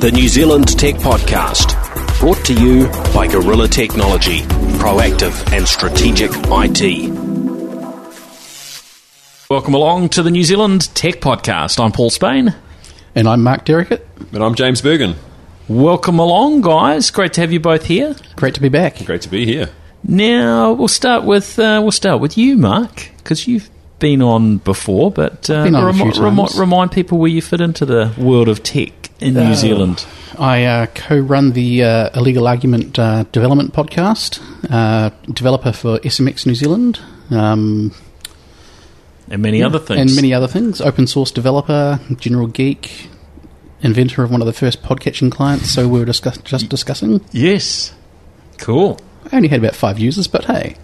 the New Zealand Tech Podcast, brought to you by Gorilla Technology, proactive and strategic IT. Welcome along to the New Zealand Tech Podcast. I'm Paul Spain. And I'm Mark Derricutt. And I'm James Bergen. Welcome along, guys. Great to have you both here. Great to be back. Great to be here. Now we'll start with uh, we'll start with you, Mark, because you've been on before, but uh, a few remind people where you fit into the world of tech in New Uh, Zealand. I uh, co-run the uh, Illegal Argument uh, Development Podcast, uh, developer for SMX New Zealand, um, And many other things. and many other things. Open source developer, general geek, inventor of one of the first podcatching clients. So we were discuss- just discussing. Yes. Cool. I only had about five users, but hey,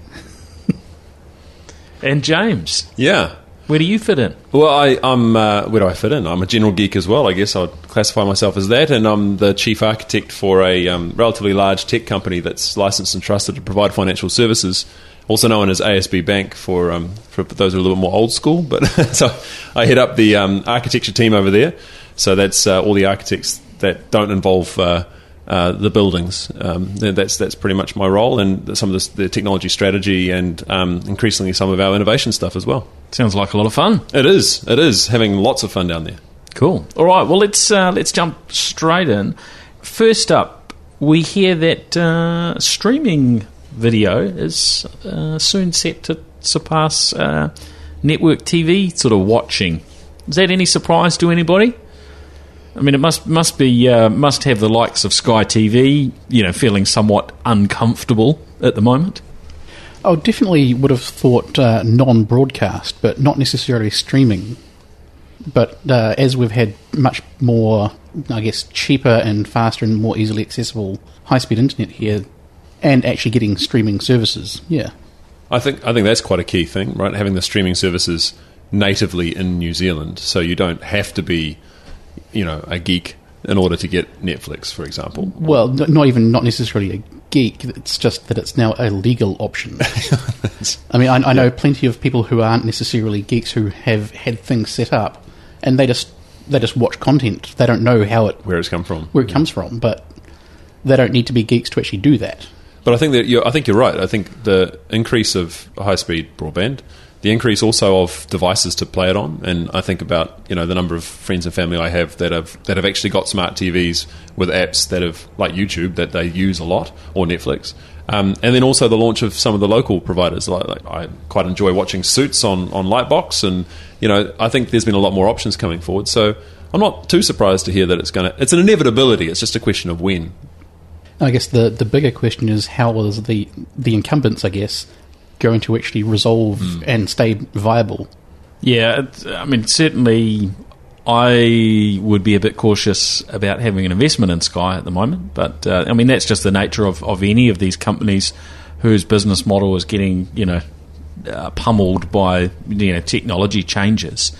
And James, Yeah. where do you fit in? Well, I, I'm. Uh, where do I fit in? I'm a general geek as well. I guess I would classify myself as that, and I'm the chief architect for a um, relatively large tech company that's licensed and trusted to provide financial services, also known as ASB Bank for um, for those who are a little bit more old school. But so I head up the um, architecture team over there. So that's uh, all the architects that don't involve. Uh, uh, the buildings. Um, that's that's pretty much my role, and some of this, the technology strategy, and um, increasingly some of our innovation stuff as well. Sounds like a lot of fun. It is. It is having lots of fun down there. Cool. All right. Well, let's uh, let's jump straight in. First up, we hear that uh, streaming video is uh, soon set to surpass uh, network TV sort of watching. Is that any surprise to anybody? I mean, it must must be uh, must have the likes of Sky TV, you know, feeling somewhat uncomfortable at the moment. I definitely would have thought uh, non-broadcast, but not necessarily streaming. But uh, as we've had much more, I guess, cheaper and faster and more easily accessible high-speed internet here, and actually getting streaming services, yeah, I think I think that's quite a key thing, right? Having the streaming services natively in New Zealand, so you don't have to be, you know, a geek in order to get Netflix, for example. well, n- not even not necessarily a geek. It's just that it's now a legal option. I mean, I, I know plenty of people who aren't necessarily geeks who have had things set up, and they just they just watch content. They don't know how it Where it's come from. where it comes from, but they don't need to be geeks to actually do that. But I think that you're, I think you're right. I think the increase of high speed broadband, the increase also of devices to play it on, and I think about you know the number of friends and family I have that have that have actually got smart TVs with apps that have like YouTube that they use a lot or Netflix. Um, and then also the launch of some of the local providers. Like, like I quite enjoy watching Suits on, on Lightbox, and you know I think there's been a lot more options coming forward. So I'm not too surprised to hear that it's going to. It's an inevitability. It's just a question of when. I guess the the bigger question is how is the the incumbents, I guess, going to actually resolve and stay viable? Yeah, it- I mean, certainly I would be a bit cautious about having an investment in Sky at the moment. But, uh, I mean, that's just the nature of, of any of these companies whose business model is getting, you know, uh, pummeled by, you know, technology changes.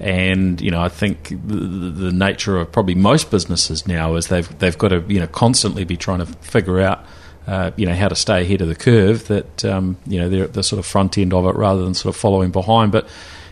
And, you know, I think the, the the nature of probably most businesses now is they've, they've got to, you know, constantly be trying to figure out uh, you know how to stay ahead of the curve. That um, you know they're at the sort of front end of it rather than sort of following behind. But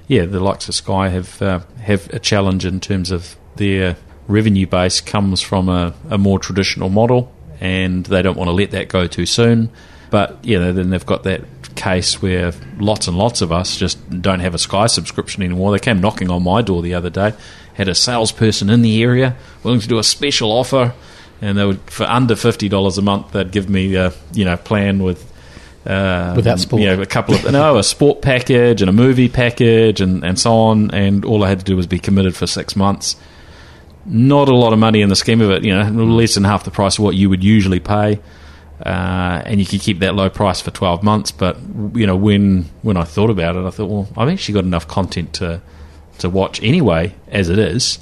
yeah, the likes of Sky have uh, have a challenge in terms of their revenue base comes from a, a more traditional model, and they don't want to let that go too soon. But you know, then they've got that case where lots and lots of us just don't have a Sky subscription anymore. They came knocking on my door the other day, had a salesperson in the area willing to do a special offer and they would for under fifty dollars a month they'd give me a you know plan with uh, Without sport. you know, a couple of no a sport package and a movie package and, and so on. And all I had to do was be committed for six months. Not a lot of money in the scheme of it you know less than half the price of what you would usually pay. Uh, and you could keep that low price for 12 months. But you know when when I thought about it I thought well I've actually got enough content to to watch anyway as it is.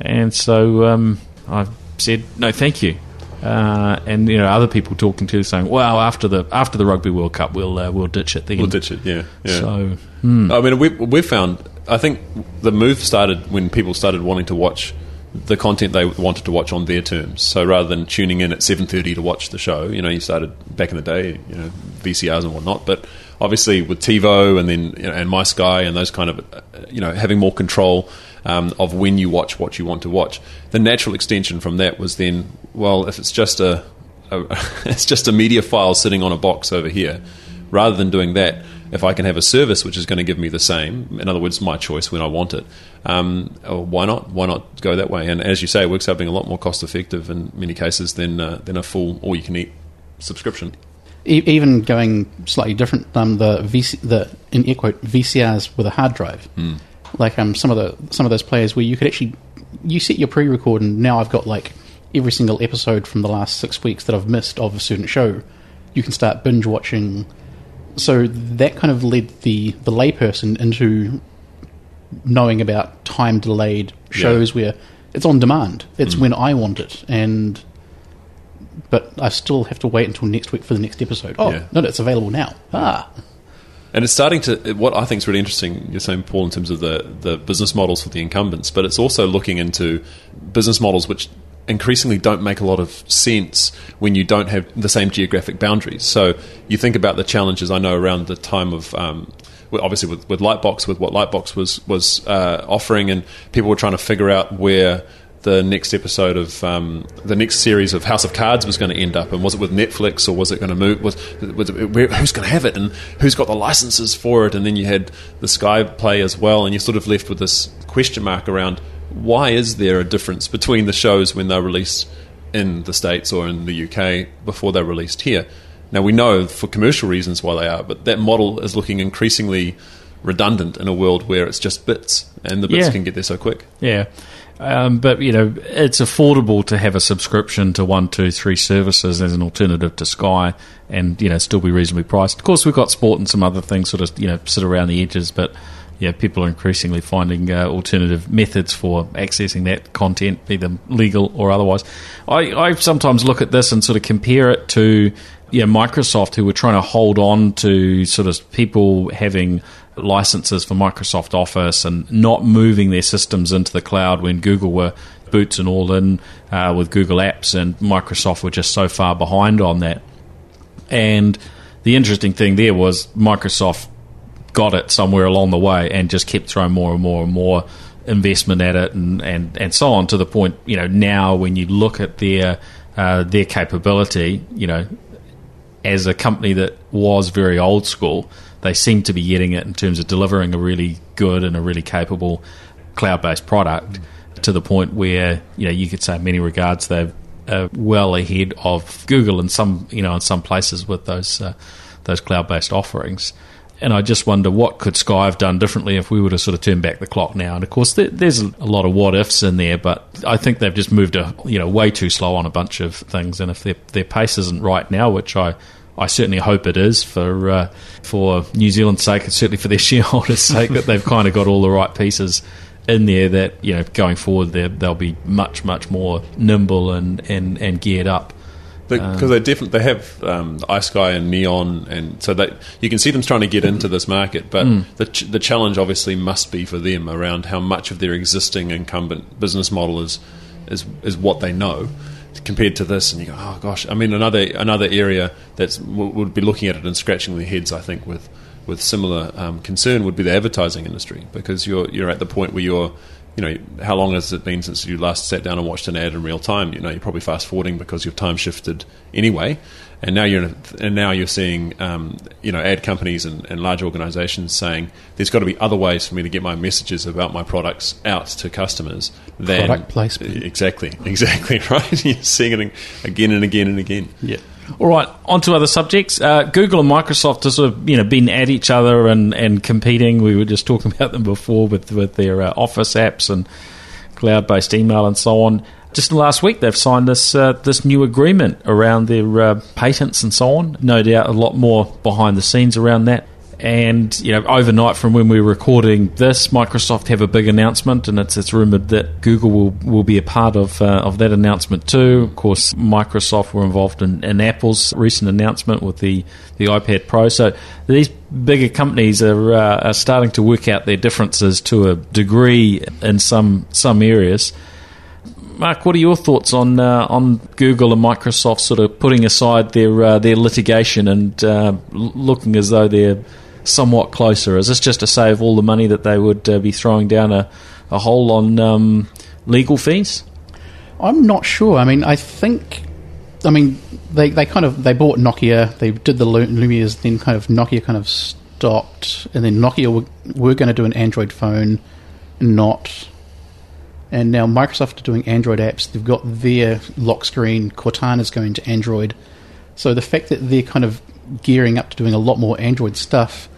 And so um, I said no, thank you. Uh, and you know, other people talking to saying, "Well, after the after the Rugby World Cup, we'll uh, we'll ditch it." Then. We'll ditch it. Yeah. yeah. So I mean, we we've found. I think the move started when people started wanting to watch the content they wanted to watch on their terms. So rather than tuning in at seven thirty to watch the show, you know, you started back in the day, you know, VCRs and whatnot. But obviously with TiVo and then you know, and My Sky and those kind of uh, you know having more control um, of when you watch what you want to watch. The natural extension from that was then, well, if it's just a, a it's just a media file sitting on a box over here, rather than doing that, if I can have a service which is going to give me the same, in other words, my choice when I want it, um, oh, why not? Why not go that way? And as you say, it works out being a lot more cost effective in many cases than uh, than a full all you can eat subscription. Even going slightly different, um, the VC, the in air quote VCRs with a hard drive, like um, some of the some of those players where you could actually you set your pre-record, and now I've got like every single episode from the last six weeks that I've missed of a certain show. You can start binge watching. So that kind of led the the layperson into knowing about time delayed shows where it's on demand. It's when I want it, and but I still have to wait until next week for the next episode. Oh Yeah. no, it's available now. Ah, And it's starting to what I think is really interesting. You're saying, Paul, in terms of the the business models for the incumbents, but it's also looking into business models which increasingly don't make a lot of sense when you don't have the same geographic boundaries. So you think about the challenges I know around the time of. Um, obviously, with, with Lightbox, with what Lightbox was was uh, offering, and people were trying to figure out where the next episode of um, the next series of House of Cards was going to end up, and was it with Netflix or was it going to move? Was, was it, where, who's going to have it, and who's got the licenses for it? And then you had the Sky Play as well, and you're sort of left with this question mark around why is there a difference between the shows when they're released in the states or in the UK before they're released here? Now we know for commercial reasons why they are, but that model is looking increasingly redundant in a world where it's just bits, and the bits Yeah. can get there so quick. Yeah. Um, but you know, it's affordable to have a subscription to one, two, three services as an alternative to Sky, and you know, still be reasonably priced. Of course, we've got sport and some other things sort of you know sit around the edges, but yeah, people are increasingly finding uh, alternative methods for accessing that content, be them legal or otherwise. I, I sometimes look at this and sort of compare it to yeah, Microsoft, who were trying to hold on to sort of people having licenses for Microsoft Office and not moving their systems into the cloud when Google were boots and all in uh, with Google Apps, and Microsoft were just so far behind on that. And the interesting thing there was Microsoft got it somewhere along the way and just kept throwing more and more and more investment at it and, and, and so on to the point, you know, now when you look at their uh, their capability, you know, as a company that was very old school, they seem to be getting it in terms of delivering a really good and a really capable cloud based product to the point where, you know, you could say in many regards they're uh, well ahead of Google in some, you know, in some places with those uh, those cloud based offerings. And I just wonder what could Sky have done differently if we were to sort of turn back the clock now. And of course, there, there's a lot of what ifs in there, but I think they've just moved a you know way too slow on a bunch of things. And if their their pace isn't right now, which I I certainly hope it is for uh, for New Zealand's sake, and certainly for their shareholders' sake, that they've kind of got all the right pieces in there. That you know, going forward, they'll be much much more nimble and and, and geared up. Because they definitely they have um, iSky and Neon, and so that you can see them trying to get into this market. But the ch- the challenge obviously must be for them around how much of their existing incumbent business model is is is what they know compared to this. And you go, oh gosh, I mean another another area that's w- would be looking at it and scratching their heads. I think with with similar um, concern would be the advertising industry because you're you're at the point where you're you know, how long has it been since you last sat down and watched an ad in real time? You know, you're probably fast forwarding because your time shifted anyway, and now you're in a, and now you're seeing um, you know ad companies and, and large organisations saying there's got to be other ways for me to get my messages about my products out to customers than Product placement. Exactly, exactly right. you're seeing it again and again and again. yeah. All right, on to other subjects. Uh, Google and Microsoft have sort of you know been at each other and, and competing. We were just talking about them before with with their uh, Office apps and cloud based email and so on. Just last week, they've signed this uh, this new agreement around their uh, patents and so on. No doubt, a lot more behind the scenes around that. And you know, overnight from when we were recording this, Microsoft have a big announcement, and it's it's rumored that Google will, will be a part of uh, of that announcement too. Of course, Microsoft were involved in, in Apple's recent announcement with the the iPad Pro. So these bigger companies are, uh, are starting to work out their differences to a degree in some some areas. Mark, what are your thoughts on uh, on Google and Microsoft sort of putting aside their uh, their litigation and uh, looking as though they're somewhat closer? Is this just to save all the money that they would uh, be throwing down a, a hole on um, legal fees? I'm not sure. I mean, I think, I mean, they, they kind of they bought Nokia. They did the Lumias, then kind of Nokia kind of stopped, and then Nokia were, were going to do an Android phone, not. And now Microsoft are doing Android apps. They've got their lock screen. Cortana's going to Android. So the fact that they're kind of gearing up to doing a lot more Android stuff,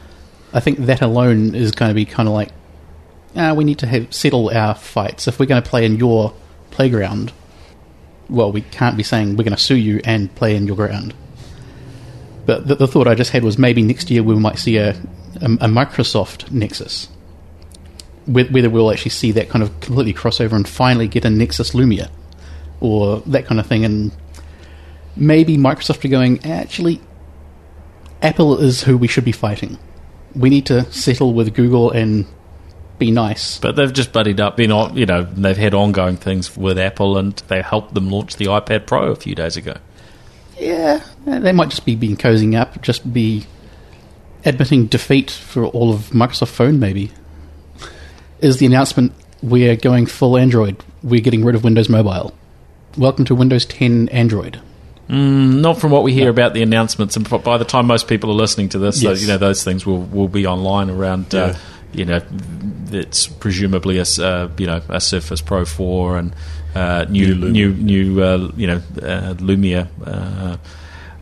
I think that alone is going to be kind of like, ah, we need to have settle our fights. If we're going to play in your playground, well, we can't be saying we're going to sue you and play in your ground. But the, the thought I just had was maybe next year we might see a, a, a Microsoft Nexus, whether we'll actually see that kind of completely crossover and finally get a Nexus Lumia, or that kind of thing, and maybe Microsoft are going actually. Apple is who we should be fighting. We need to settle with Google and be nice. But they've just buddied up. Been on, you know, they've had ongoing things with Apple, and they helped them launch the iPad Pro a few days ago. Yeah, they might just be being cozying up, just be admitting defeat for all of Microsoft Phone. Maybe is the announcement we're going full Android. We're getting rid of Windows Mobile. Welcome to Windows 10 Android. Mm, not from what we hear about the announcements, and by the time most people are listening to this, so, you know those things will, will be online around. Uh, you know, it's presumably a uh, you know a Surface Pro four and uh, new New Lumia. new new uh, you know uh, Lumia. Uh,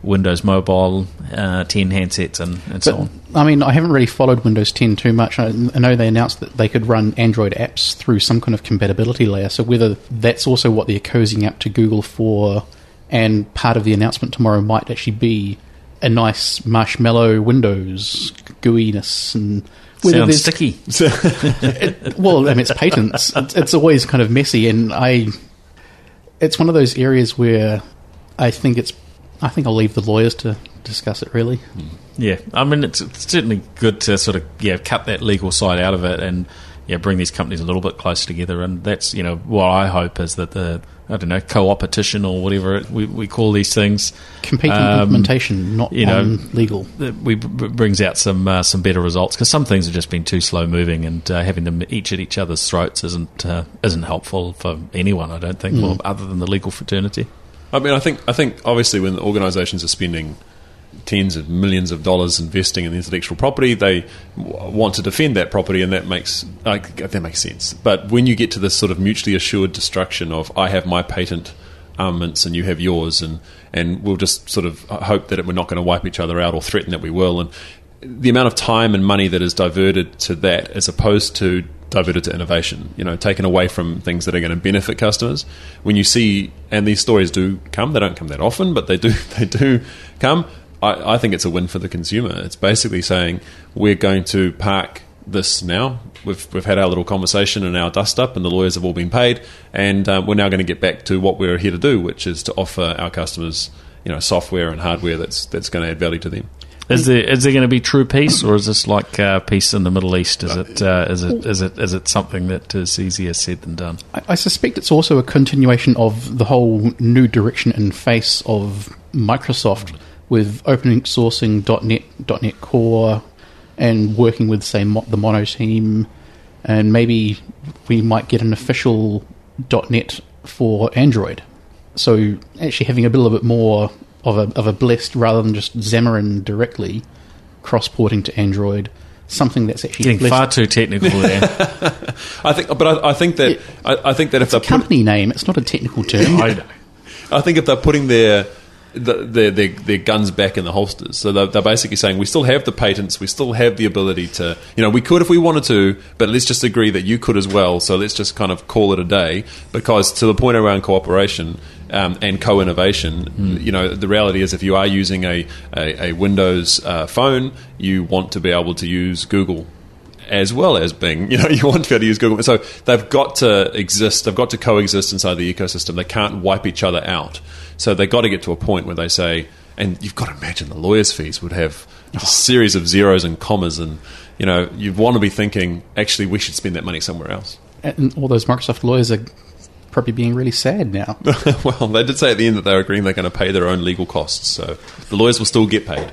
Windows Mobile, uh, 10 handsets, and, and so on. I mean, I haven't really followed Windows 10 too much. I, I know they announced that they could run Android apps through some kind of compatibility layer. So whether that's also what they're cozying up to Google for, and part of the announcement tomorrow might actually be a nice marshmallow Windows gooiness and whether Sounds there's- sticky. well, I mean, it's patents. It's, it's always kind of messy, and I. It's one of those areas where I think it's. I think I'll leave the lawyers to discuss it. Really, Yeah, I mean it's, it's certainly good to sort of yeah cut that legal side out of it and yeah bring these companies a little bit closer together. And that's you know what I hope is that the I don't know co-opetition or whatever it, we we call these things competing Um, implementation, not you know, on legal. that we b- brings out some uh, some better results because some things have just been too slow moving and uh, having them each at each other's throats isn't uh, isn't helpful for anyone. I don't think, well, other than the legal fraternity. I mean, I think I think obviously when organisations are spending tens of millions of dollars investing in intellectual property, they want to defend that property, and that makes that makes sense. But when you get to this sort of mutually assured destruction of I have my patent armaments and you have yours, and and we'll just sort of uh, hope that we're not going to wipe each other out or threaten that we will, and the amount of time and money that is diverted to that as opposed to diverted to innovation, you know, taken away from things that are going to benefit customers. When you see, and these stories do come, they don't come that often, but they do, they do come. I, I think it's a win for the consumer. It's basically saying we're going to park this now. We've, we've had our little conversation and our dust up, and the lawyers have all been paid, and uh, we're now going to get back to what we're here to do, which is to offer our customers, you know, software and hardware that's that's going to add value to them. Is there is there going to be true peace, or is this like uh, peace in the Middle East? Is it uh, is it is it is it something that is easier said than done? I, I suspect it's also a continuation of the whole new direction and face of Microsoft with open sourcing .NET, .NET Core, and working with say mo- the Mono team, and maybe we might get an official .NET for Android. So actually having a little bit more of a of a blessed rather than just Xamarin directly cross porting to Android, something that's actually Getting blessed- far too technical there. I think, but I, I think that Yeah. I, I think that if It's a they're put, company name. It's not a technical term. I. I think if they're putting their the, their, their their guns back in the holsters, so they're, they're basically saying we still have the patents, we still have the ability to, you know, we could if we wanted to, but let's just agree that you could as well. So let's just kind of call it a day, because to the point around cooperation. Um, and co-innovation, you know, the reality is if you are using a, a, a Windows uh, phone, you want to be able to use Google as well as Bing. You know, you want to be able to use Google. So they've got to exist. They've got to coexist inside the ecosystem. They can't wipe each other out. So they've got to get to a point where they say, and you've got to imagine the lawyers' fees would have a series of zeros and commas, and you know, you want to be thinking, actually, we should spend that money somewhere else. and all those Microsoft lawyers are probably being really sad now. well, they did say at the end that they were agreeing they're going to pay their own legal costs, so the lawyers will still get paid.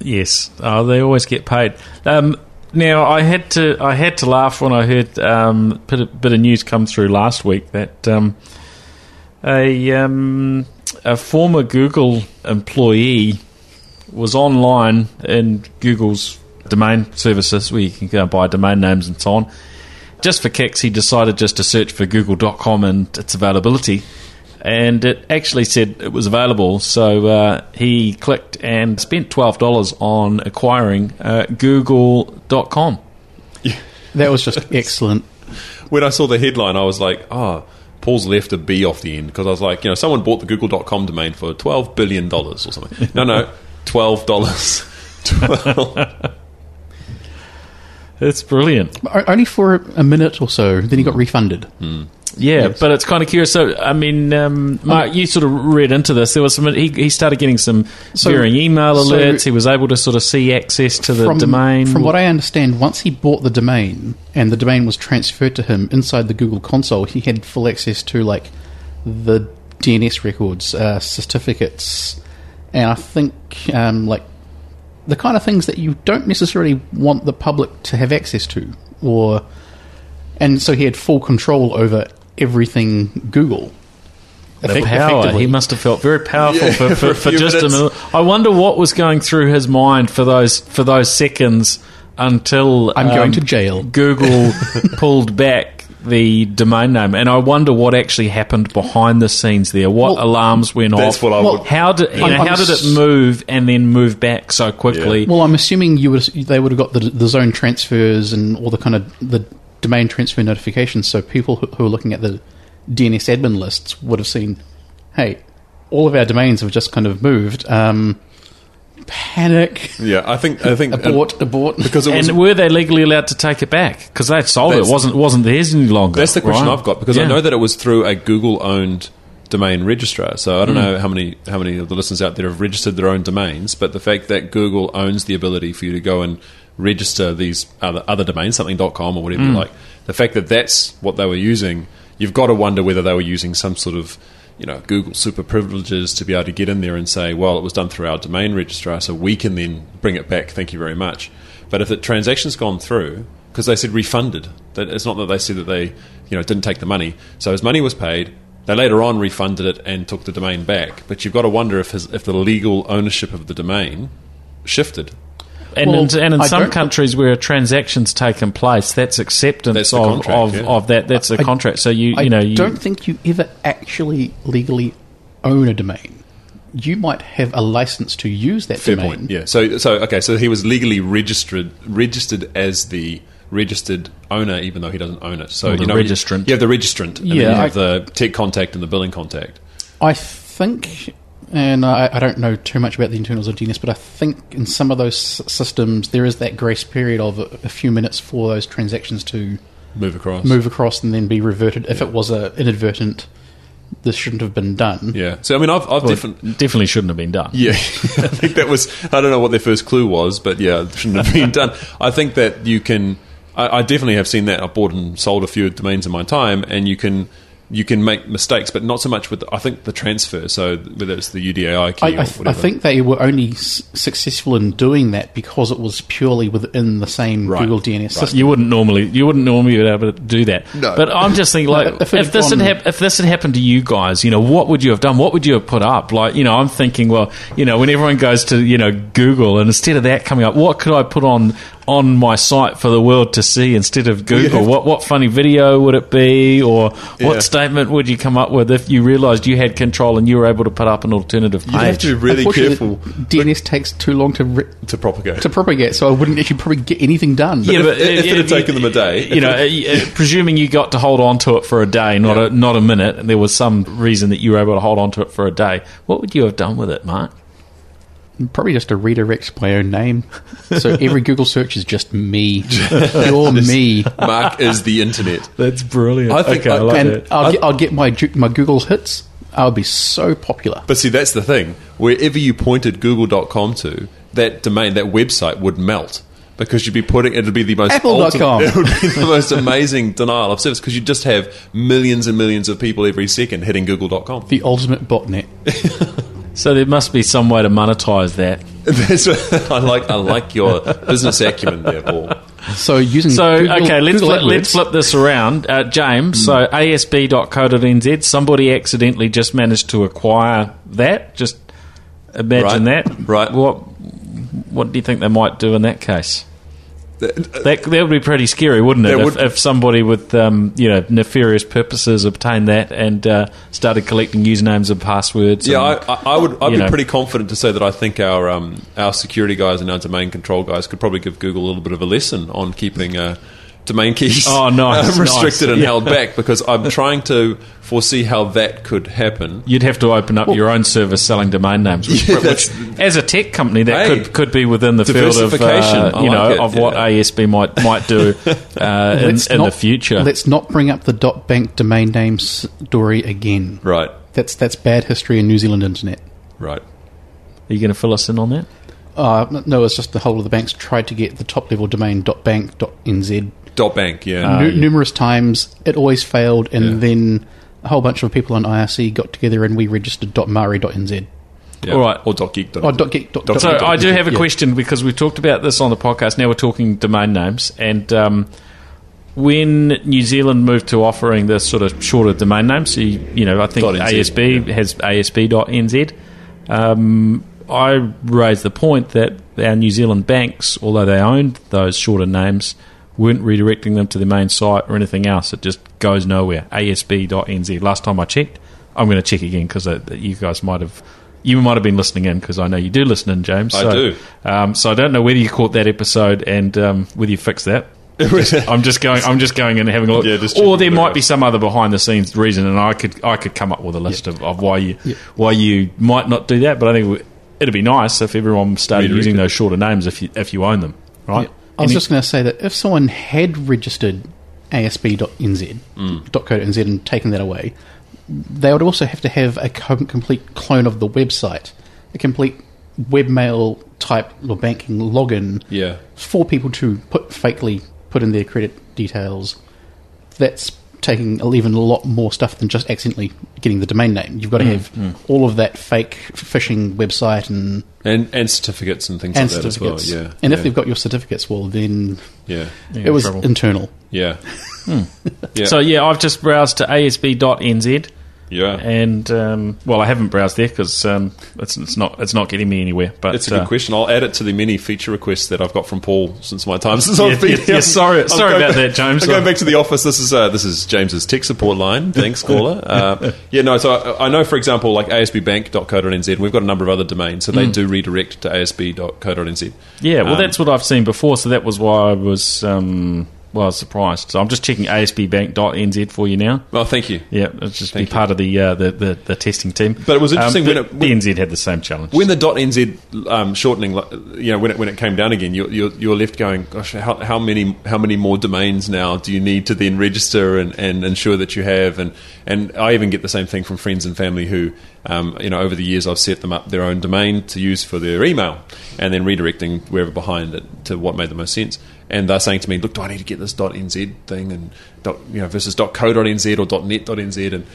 Yes, oh, they always get paid. Um, now, I had to I had to laugh when I heard um, bit, of, bit of news come through last week that um, a um, a former Google employee was online in Google's domain services where you can go buy domain names and so on. Just for kicks, he decided just to search for google.com and its availability. And it actually said it was available, so uh, he clicked and spent $12 on acquiring uh, google.com. That was just excellent. When I saw the headline, I was like, oh, Paul's left a B off the end because I was like, you know, someone bought the google.com domain for $12 billion or something. No, no, $12. 12. It's brilliant. Only for a minute or so, then he got refunded. Yeah, Yes. but it's kind of curious. So, I mean, um, Mark, you sort of read into this. There was some. He, he started getting some So- varying email so- alerts. he was able to sort of see access to the from, domain. From what I understand, once he bought the domain and the domain was transferred to him inside the Google console, he had full access to like the DNS records, uh, certificates, and I think um, like the kind of things that you don't necessarily want the public to have access to, or and so he had full control over everything Google. the power. He must have felt very powerful Yeah, for, for for, for few just minutes. a minute. I wonder what was going through his mind for those for those seconds until I'm um, going to jail. Google pulled back the domain name, and I wonder what actually happened behind the scenes there. What Well, alarms went That's off? what I Well, would. How did you know, how did it move and then move back so quickly? Well, I'm assuming you would they would have got the, the zone transfers and all the kind of the domain transfer notifications. So people who, who are looking at the DNS admin lists would have seen, hey, all of our domains have just kind of moved. Um, panic, Yeah, I think. I think abort, abort. because it was and were they legally allowed to take it back? Because they'd sold it. Wasn't wasn't theirs any longer. That's the question right? I've got because I know that it was through a Google-owned domain registrar. So I don't Hmm. know how many how many of the listeners out there have registered their own domains, but the fact that Google owns the ability for you to go and register these other other domains, something .com or whatever you mm. like, the fact that that's what they were using, you've got to wonder whether they were using some sort of you know Google super privileges to be able to get in there and say, well, it was done through our domain registrar, so we can then bring it back. Thank you very much. But if the transaction's gone through, because they said refunded, that it's not that they said that they you know didn't take the money. So his money was paid. They later on refunded it and took the domain back. But you've got to wonder if his, if the legal ownership of the domain shifted. And, Well, in, and in I some countries where a transaction's taken place, that's acceptance That's of, contract, of, yeah. of that. That's a I- contract. So you I you know you don't think you ever actually legally own a domain. You might have a license to use that Fair domain. point. Yeah. So so okay. So he was legally registered registered as the registered owner, even though he doesn't own it. So Or the you know, registrant. You have the registrant. And Yeah, then you I- have the tech contact and the billing contact. I think, and I, I don't know too much about the internals of DNS, but I think in some of those s- systems there is that grace period of a, a few minutes for those transactions to Move across. move across and then be reverted if it was a inadvertent. This shouldn't have been done. Yeah. So I mean, I've, I've well, different. it definitely shouldn't have been done. Yeah, I think that was. I don't know what their first clue was, but yeah, it shouldn't have been done. I think that you can. I, I definitely have seen that. I've bought and sold a few domains in my time, and you can you can make mistakes, but not so much with. I think the transfer. So whether it's the UDAI key I, or I, whatever. I think they were only s- successful in doing that because it was purely within the same Right. Google DNS system. You wouldn't normally, you wouldn't normally be able to do that. No. But I'm just thinking, like, if if, it had this had hap- if this had happened to you guys, you know, what would you have done? What would you have put up? Like, you know, I'm thinking, well, you know, when everyone goes to, you know, Google, and instead of that coming up, what could I put on on my site for the world to see instead of Google? What what funny video would it be, or what Yeah. statement would you come up with if you realised you had control and you were able to put up an alternative page? you have to be really careful DNS takes too long to re- to propagate. to propagate, so I wouldn't actually probably get anything done. Yeah, if- but if it had taken them a day, you know, uh, uh, presuming you got to hold on to it for a day, not Yeah. a not a minute, and there was some reason that you were able to hold on to it for a day, what would you have done with it, Mark? Probably just to redirect my own name. So every Google search is just me. You're me. Mark is the internet. That's brilliant. I think okay, I I- like And that. I'll get, I'll get my my Google hits. I'll be so popular. But see, that's the thing. Wherever you pointed Google.com to, that domain, that website would melt because you'd be putting it'd be the most Apple.com. ultimate- It would be the most amazing denial of service because you'd just have millions and millions of people every second hitting Google.com. The ultimate botnet. So there must be some way to monetize that. I like. I like your business acumen there, Paul. So using So Google, okay, let's Google flip, let's flip this around, uh, James. So ASB.co.nz. Somebody accidentally just managed to acquire that. Just imagine Right, that. right. What What do you think they might do in that case? That that would be pretty scary, wouldn't it? If, would- if somebody with um, you know nefarious purposes obtained that and uh, started collecting usernames and passwords. Yeah, I, and, I, I would. I'd be know. pretty confident to say that I think our um, our security guys and our domain control guys could probably give Google a little bit of a lesson on keeping uh, domain keys Oh, nice, um, restricted nice. and Yeah. held back because I'm trying to foresee how that could happen. You'd have to open up your own service selling domain names, which, Yeah, which as a tech company, that Hey, could, could be within the field of diversification. uh, you like know it, of what. ASB might might do uh, in, in not- the future. Let's not bring up the dot .bank domain name story again. Right, That's that's bad history in New Zealand internet. right. Are you going to fill us in on that? Uh, no, it's just the whole of the banks tried to get the top level domain .bank.nz Dot bank, yeah. nu- numerous times. It always failed, and Yeah. then a whole bunch of people on IRC got together and we registered .mari.nz. yeah. all right. Or dot geek. Oh, dot geek, dot, Dot So dot- I do have a yeah. question because we've talked about this on the podcast. Now we're talking domain names, and um, when New Zealand moved to offering this sort of shorter domain names, so you, you know, I think Dot NZ, ASB yeah. has ASB.nz. Um, I raised the point that our New Zealand banks, although they owned those shorter names, weren't redirecting them to the main site or anything else. It just goes nowhere. ASB.nz. Last time I checked, I'm going to check again because you guys might have. You might have been listening in because I know you do listen in, James. I So, do. Um, so I don't know whether you caught that episode and um, whether you fixed that. I'm just going. I'm just going and having a look. Yeah, or there might be some other behind the scenes reason, and I could I could come up with a list of, of why you why you might not do that. But I think it would- be nice if everyone started using those shorter names if you if you own them, right? I was just going to say that if someone had registered ASB.nz, Mm. .co.nz and taken that away, they would also have to have a complete clone of the website, a complete webmail type or banking login Yeah. for people to put fakely put in their credit details. That's taking even a lot more stuff than just accidentally getting the domain name. You've got to Mm, have all of that fake phishing website and And and certificates and things and like that as well. Yeah. and yeah. if they've got your certificates, well, then yeah. Yeah, it was trouble. internal. Yeah. yeah. So yeah, I've just browsed to ASB.nz, yeah. and um, well, I haven't browsed there because um, it's, it's not it's not getting me anywhere. But It's a good uh, question. I'll add it to the many feature requests that I've got from Paul since my time since Yeah, I've been yeah, here. yeah, sorry- I'm sorry about back- that, James. I'm going back to the office. This is uh, this is James's tech support line. Thanks, caller. Uh, yeah, no. So I, I know, for example, like ASBBank.co.nz, we've got a number of other domains, so they Mm. do redirect to ASB.co.nz. Yeah, well, Um, that's what I've seen before, so that was why I was um, well I was surprised. So I'm just checking ASBBank.nz for you now. Well, thank you. Yeah, it's just Thank be you. part of the, uh, the, the the testing team. But it was interesting um, when the, it- when- the NZ had the same challenge. When the .nz um, shortening, you know, when it, when it came down again, you're, you're, you're left going, gosh, how, how many how many more domains now do you need to then register and, and ensure that you have? And and I even get the same thing from friends and family who, um, you know, over the years I've set them up their own domain to use for their email, and then redirecting wherever behind it to what made the most sense. And they're saying to me, look, do I need to get this .nz thing and dot, you know versus .co.nz or .net.nz and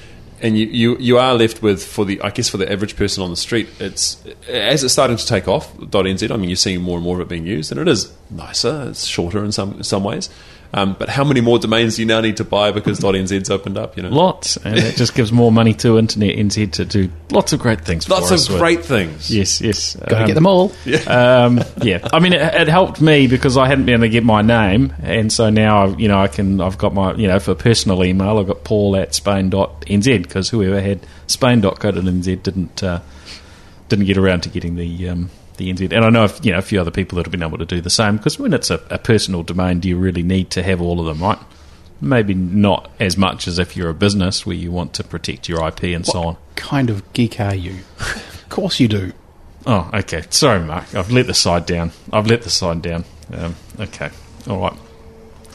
and you, you, you are left with for the I guess for the average person on the street it's as it's starting to take off .nz I mean you're seeing more and more of it being used and it is nicer it's shorter in some some ways um, but how many more domains do you now need to buy because .nz's opened up you know Lots, and it just gives more money to Internet NZ to do lots of great things. lots for us of with- great things Yes, yes. Got to Um, get them all. um, yeah, I mean, it, it helped me because I hadn't been able to get my name, and so now you know I can. I've got my you know for personal email, I've got Paul at Spain.nz because whoever had Spain.co.nz didn't uh, didn't get around to getting the um, the NZ. And I know if, you know a few other people that have been able to do the same because when it's a, a personal domain, do you really need to have all of them, right? Maybe not as much as if you're a business where you want to protect your IP and so on. kind of geek are you? of course you do. Oh, okay. Sorry, Mark. I've let the side down. I've let the side down. Um, okay. All right.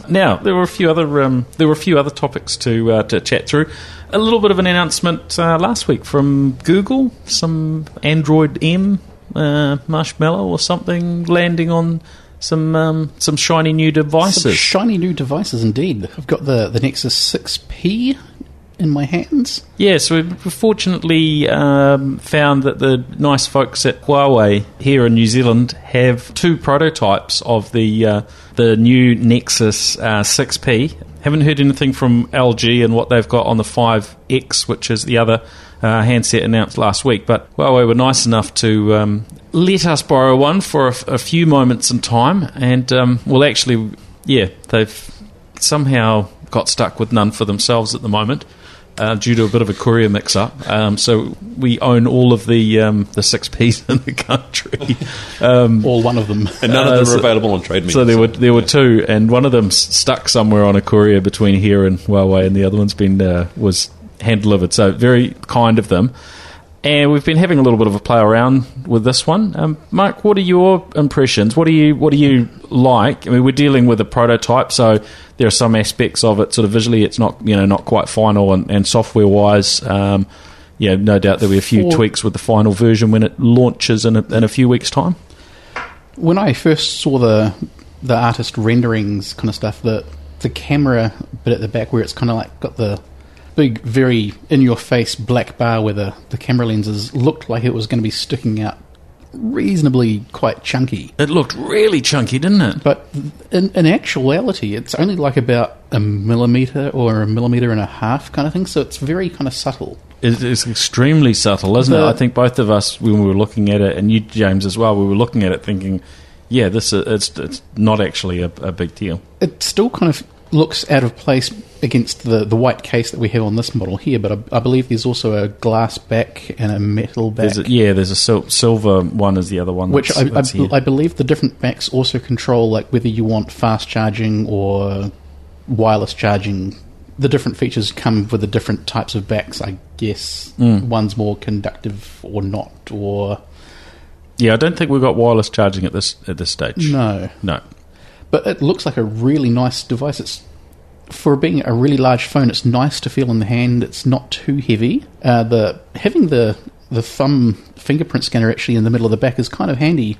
Now there were a few other um, there were a few other topics to uh, to chat through. A little bit of an announcement uh, last week from Google. Some Android M uh, marshmallow or something landing on some um, some shiny new Some devices. shiny new devices indeed. I've got the, the Nexus 6P in my hands. Yes, we've fortunately um, found that the nice folks at Huawei here in New Zealand have two prototypes of the uh, the new Nexus uh, 6P. Haven't heard anything from LG and what they've got on the 5X, which is the other uh, handset announced last week. But Huawei were nice enough to um, let us borrow one for a, f- a few moments in time, and um, well, actually, yeah, they've somehow got stuck with none for themselves at the moment uh, due to a bit of a courier mix-up. Um, so we own all of the um, the six Ps in the country. Um, All one of them. And none Uh, of them so- are available on trade. so there were there were two, and one of them stuck somewhere on a courier between here and Huawei, and the other one's been uh, was hand delivered. So very kind of them. And we've been having a little bit of a play around with this one. Um, Mark, what are your impressions? What do you what do you like? I mean, we're dealing with a prototype, so there are some aspects of it sort of visually it's not you know not quite final, and, and software wise, um, yeah, no doubt there'll be a few For- tweaks with the final version when it launches in a, in a few weeks' time. When I first saw the the artist renderings kind of stuff, the the camera bit at the back where it's kind of like got the big, very in your face black bar where the, the camera lenses looked like it was going to be sticking out reasonably quite chunky. It looked really chunky, didn't it? But in, in actuality, it's only like about a millimeter or a millimeter and a half kind of thing, so it's very kind of subtle. It- It's extremely subtle, isn't it? I think both of us, when we were looking at it, and you, James, as well, we were looking at it thinking, yeah, this is, it's, it's not actually a, a big deal. It still kind of looks out of place against the, the white case that we have on this model here, but I, I believe there's also a glass back and a metal back. There's a, yeah, there's a sil- silver one is the other one. Which that's- I, that's. I, I believe the different backs also control, like whether you want fast charging or wireless charging. The different features come with the different types of backs, I guess. Mm. One's more conductive or not, or yeah, I don't think we've got wireless charging at this at this stage. no. No. But it looks like a really nice device. It's for being a really large phone. It's nice to feel in the hand. It's not too heavy. Uh, the having the the thumb fingerprint scanner actually in the middle of the back is kind of handy.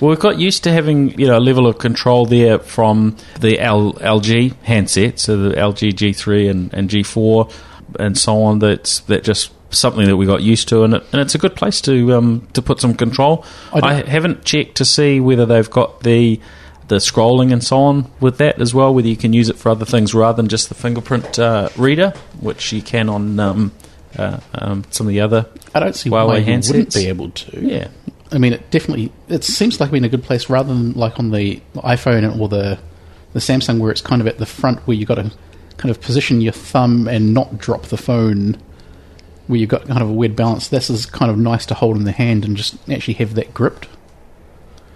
Well, we've got used to having you know a level of control there from the L- LG handset, so the LG G3 and, and G4 and so on. That's that just something that we got used to, and, it, and it's a good place to um, to put some control. I I, haven't checked to see whether they've got the the scrolling and so on with that as well. Whether you can use it for other things rather than just the fingerprint uh, reader, which you can on um, uh, um, some of the other. I don't see Huawei why you handsets? wouldn't be able to. Yeah, I mean, it definitely it seems like being a good place rather than like on the iPhone or the the Samsung where it's kind of at the front where you've got to kind of position your thumb and not drop the phone. Where you've got kind of a weird balance. This is kind of nice to hold in the hand and just actually have that gripped.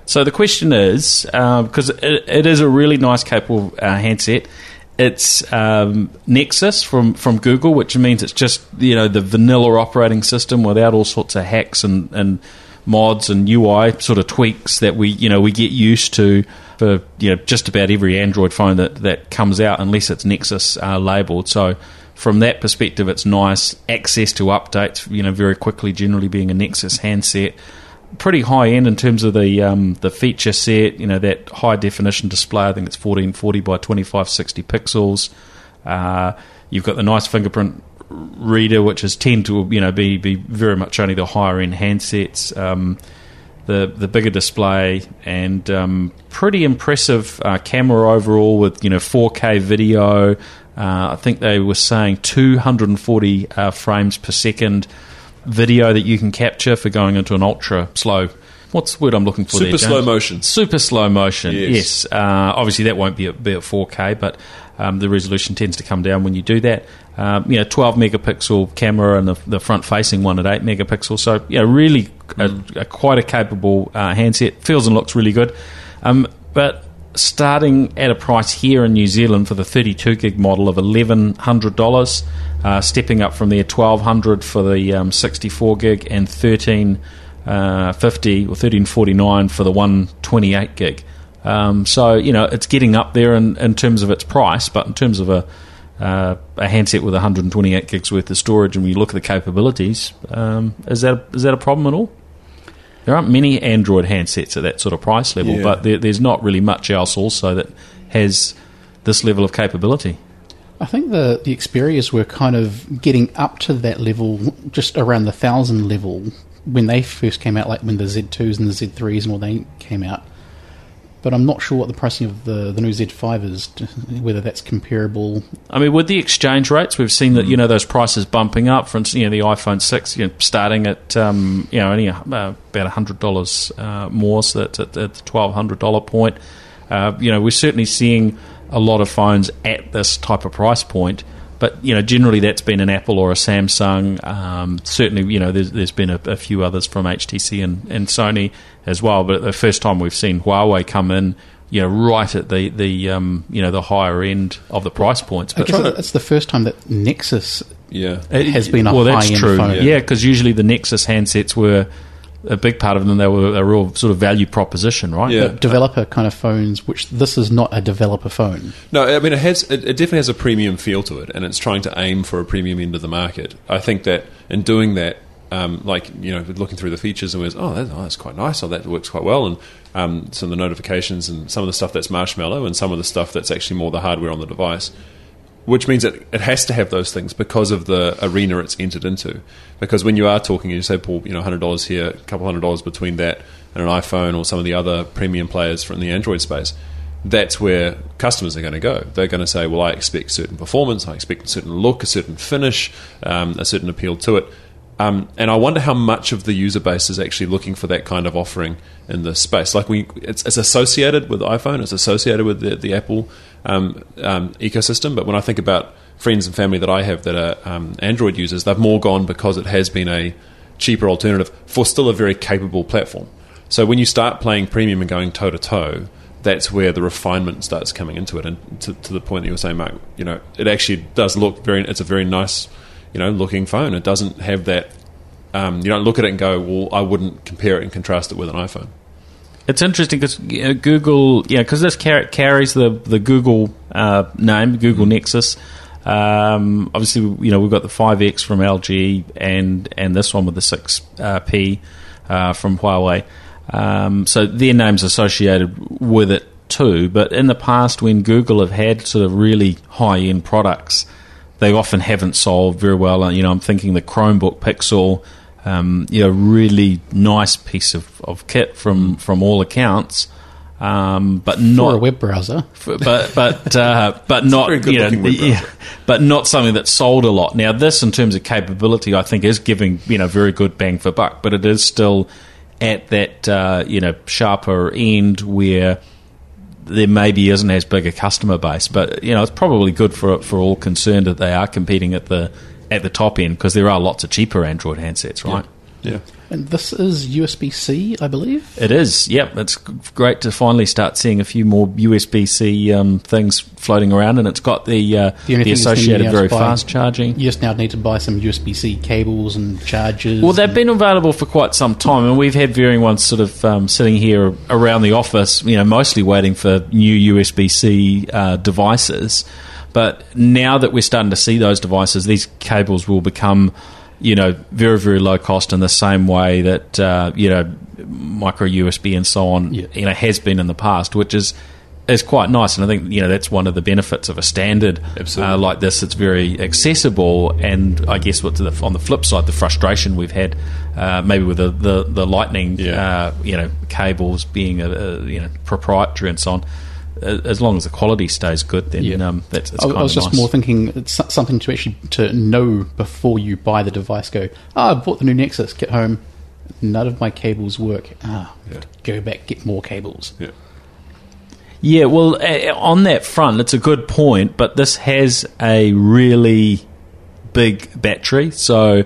So the question is, because it, it is a really nice, capable uh, handset. It's um, Nexus from, from Google, which means it's just you know the vanilla operating system without all sorts of hacks and, and mods and UI sort of tweaks that we you know we get used to for you know just about every Android phone that, that comes out, unless it's Nexus uh, labeled. So from that perspective, it's nice access to updates. You know, very quickly, generally being a Nexus handset pretty high end in terms of the um, the feature set. You know that high definition display. I think it's fourteen forty by twenty five sixty pixels. Uh, you've got the nice fingerprint reader, which is tend to you know be be very much only the higher end handsets. Um, the the bigger display and um, pretty impressive uh, camera overall with you know 4K video. Uh, I think they were saying 240 uh, frames per second video that you can capture for going into an ultra slow. What's the word I'm looking for? Super there, slow motion. Super slow motion. Yes. Yes. Uh, obviously, that won't be at, be at 4K, but um, the resolution tends to come down when you do that. Um, you know, 12 megapixel camera and the, the front facing one at 8 megapixel. So, yeah, really a, a, quite a capable uh, handset. Feels and looks really good. Um, but starting at a price here in New Zealand for the 32 gig model of $1,100, uh, stepping up from there 1200 for the um, 64 gig and 1350 uh, or 1349 for the 128 gig. Um, so you know it's getting up there in, in terms of its price, but in terms of a uh, a handset with 128 gigs worth of storage, and you look at the capabilities, um, is that is that a problem at all? There aren't many Android handsets at that sort of price level, Yeah. but there, there's not really much else also that has this level of capability. I think the the Xperias were kind of getting up to that level, just around the thousand level when they first came out, like when the Z2s and the Z3s and all they came out. But I'm not sure what the pricing of the, the new Z5 is, whether that's comparable. I mean, with the exchange rates, we've seen that you know those prices bumping up. For instance, you know the iPhone six, you know, starting at um, you know only uh, about hundred dollars uh, more, so that's at, at the twelve hundred dollar point. Uh, you know, we're certainly seeing a lot of phones at this type of price point. But you know, generally that's been an Apple or a Samsung. Um, certainly, you know, there's, there's been a, a few others from HTC and, and Sony as well. But the first time we've seen Huawei come in, you know, right at the the um, you know the higher end of the price points. I But guess it's the first time that Nexus Yeah. has been a well, that's high-end true. phone. Yeah, because usually the Nexus handsets were a big part of them. They were a real sort of value proposition, right? Yeah. But developer kind of phones, which this is not a developer phone. No, I mean it has. It, it definitely has a premium feel to it, and it's trying to aim for a premium end of the market. I think that in doing that, um, like you know, looking through the features and was, oh, that, oh, that's quite nice. Oh, that works quite well, and um, some of the notifications and some of the stuff that's marshmallow, and some of the stuff that's actually more the hardware on the device. Which means that it has to have those things because of the arena it's entered into. Because when you are talking, and you say, Paul, you know, hundred dollars here, a couple hundred dollars between that and an iPhone or some of the other premium players from the Android space that's where customers are going to go. They're going to say, "Well, I expect certain performance, I expect a certain look, a certain finish, um, a certain appeal to it." Um, and I wonder how much of the user base is actually looking for that kind of offering in this space. Like we, it's, it's associated with iPhone, it's associated with the, the Apple um, um, ecosystem. But when I think about friends and family that I have that are um, Android users, they've more gone because it has been a cheaper alternative for still a very capable platform. So when you start playing premium and going toe to toe, that's where the refinement starts coming into it. And to, to the point that you were saying, Mark, you know, it actually does look very. It's a very nice, you know, looking phone. It doesn't have that. Um, you don't look at it and go, "Well, I wouldn't compare it and contrast it with an iPhone." It's interesting because Google, yeah, because this car- carries the the Google uh, name, Google Nexus. Um, obviously, you know we've got the 5X from LG and and this one with the 6P uh, from Huawei. Um, so their names associated with it too. But in the past, when Google have had sort of really high end products, they often haven't sold very well. Uh, You know, I'm thinking the Chromebook Pixel. Um, you know, really nice piece of, of kit from, from all accounts, um, but For not a web browser. f- but but uh, but not very you know, yeah, but not something that sold a lot. Now, this in terms of capability, I think is giving you know very good bang for buck, but it is still at that uh, you know sharper end where there maybe isn't as big a customer base. But you know, it's probably good for for all concerned that they are competing at the at the top end because there are lots of cheaper Android handsets, right? Yeah. And this is USB C, I believe. It is, yep. It's great to finally start seeing a few more USB C um, things floating around, and it's got the uh, The the, thing is then you associated very to buy- fast charging. You just now need to buy some USB C cables and chargers. Well, they've been available for quite some time, and we've had varying ones sort of um, sitting here around the office, you know, mostly waiting for new USB C uh, devices. But now that we're starting to see those devices, these cables will become, you know, very, very low cost in the same way that, uh, you know, micro USB and so on, Yeah. you know, has been in the past, which is. Is quite nice, and I think you know that's one of the benefits of a standard uh, like this. It's very accessible, and I guess what's the, on the flip side, the frustration we've had uh, maybe with the the, the lightning, Yeah. uh, you know, cables being a, a, you know proprietary and so on. A- As long as the quality stays good, then Yeah. um, that's, that's I, kind I was of just nice. more thinking it's something to actually to know before you buy the device. Go, oh, I bought the new Nexus. Get home, none of my cables work. Ah, Yeah. go back, get more cables. Yeah. Yeah, well, uh, on that front, it's a good point, but this has a really big battery. So,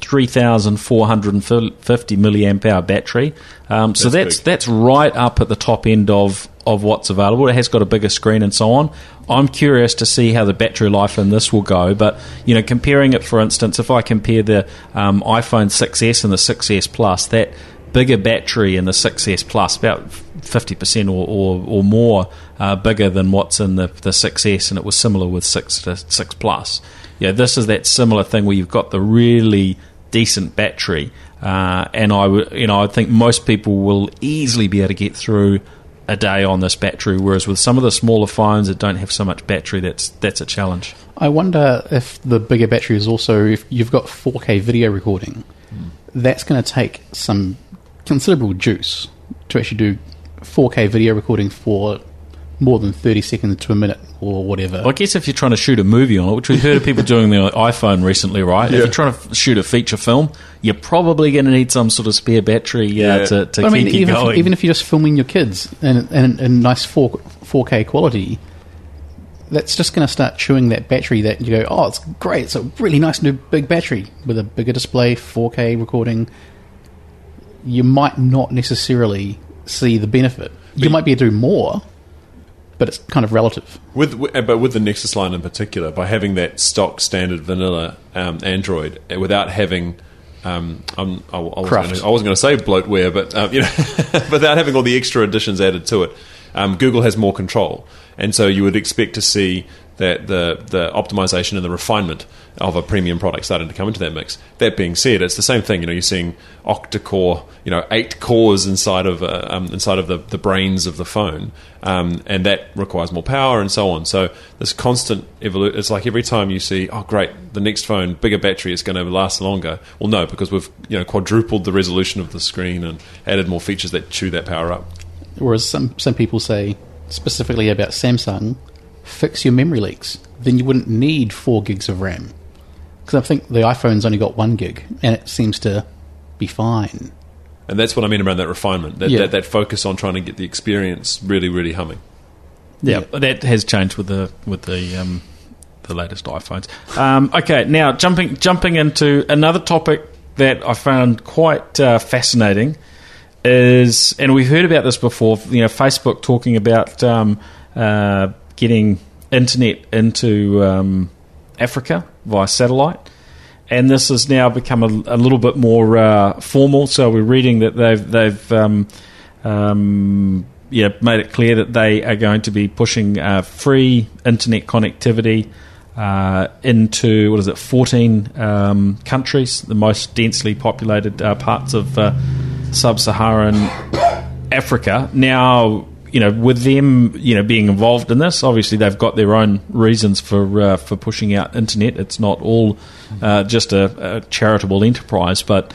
3,450 milliamp hour battery. Um, so, That's that's that's right up at the top end of, of what's available. It has got a bigger screen and so on. I'm curious to see how the battery life in this will go. But, you know, comparing it, for instance, if I compare the um, iPhone 6S and the 6S Plus, that bigger battery in the 6S Plus, about 50% or, or, or more uh, bigger than what's in the, the 6S, and it was similar with 6 to 6 Plus. Yeah, this is that similar thing where you've got the really decent battery, uh, and I you know, I think most people will easily be able to get through a day on this battery. Whereas with some of the smaller phones that don't have so much battery, that's that's a challenge. I wonder if the bigger battery is also if you've got 4K video recording, hmm. that's going to take some considerable juice to actually do 4K video recording for more than 30 seconds to a minute or whatever. Well, I guess if you're trying to shoot a movie on it, which we've heard of people doing the iPhone recently, right? If you're trying to shoot a feature film, you're probably going to need some sort of spare battery uh, Yeah. to, to I keep mean, you even going. if, even if you're just filming your kids in, in, in nice 4, 4K quality, that's just going to start chewing that battery that you go, oh, it's great. It's a really nice new big battery with a bigger display, 4K recording. You might not necessarily see the benefit. You But- might be able to do more, but it's kind of relative. With, uh, but with the Nexus line in particular, by having that stock standard vanilla um, Android uh, without having, um, I, I was Craft. gonna, I wasn't going to say bloatware, but um, you know, without having all the extra additions added to it, um, Google has more control, and so you would expect to see that the the optimization and the refinement of a premium product starting to come into that mix. That being said, it's the same thing. You know, you're seeing octa-core, you know, eight cores inside of uh, um, inside of the, the brains of the phone, um, and that requires more power and so on. So this constant evolution. It's like every time you see, oh great, the next phone, bigger battery, is going to last longer. Well, no, because we've you know quadrupled the resolution of the screen and added more features that chew that power up. Whereas some, some people say, specifically about Samsung, fix your memory leaks. Then you wouldn't need 4 gigs of RAM. Because I think the iPhone's only got 1 gig, and it seems to be fine. And that's what I mean around that refinement, that, Yeah. that, that focus on trying to get the experience really, really humming. Yeah, but that has changed with the with the um, the latest iPhones. Um, okay, now jumping jumping into another topic that I found quite uh, fascinating is, and we've heard about this before. You know, Facebook talking about um, uh, getting internet into um, Africa via satellite. And this has now become a, a little bit more uh, formal. So we're reading that they've they've um, um, yeah made it clear that they are going to be pushing uh, free internet connectivity uh, into what is it, 14 um, countries, the most densely populated uh, parts of uh, sub-Saharan Africa. Now, you know, with them, you know, being involved in this, obviously they've got their own reasons for uh, for pushing out internet. It's not all uh, just a, a charitable enterprise, but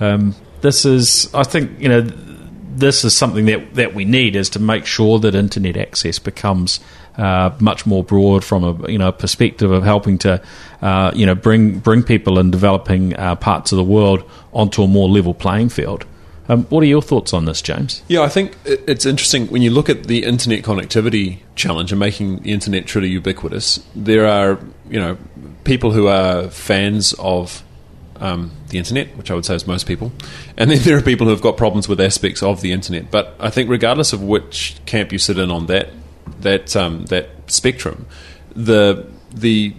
um, this is, I think, you know, this is something that that we need is to make sure that internet access becomes. Uh, much more broad from a you know perspective of helping to uh, you know bring bring people in developing uh, parts of the world onto a more level playing field. Um, what are your thoughts on this, James? Yeah, I think it's interesting when you look at the internet connectivity challenge and making the internet truly ubiquitous. There are, you know, people who are fans of um, the internet, which I would say is most people, and then there are people who have got problems with aspects of the internet. But I think regardless of which camp you sit in on that that um, that spectrum, the the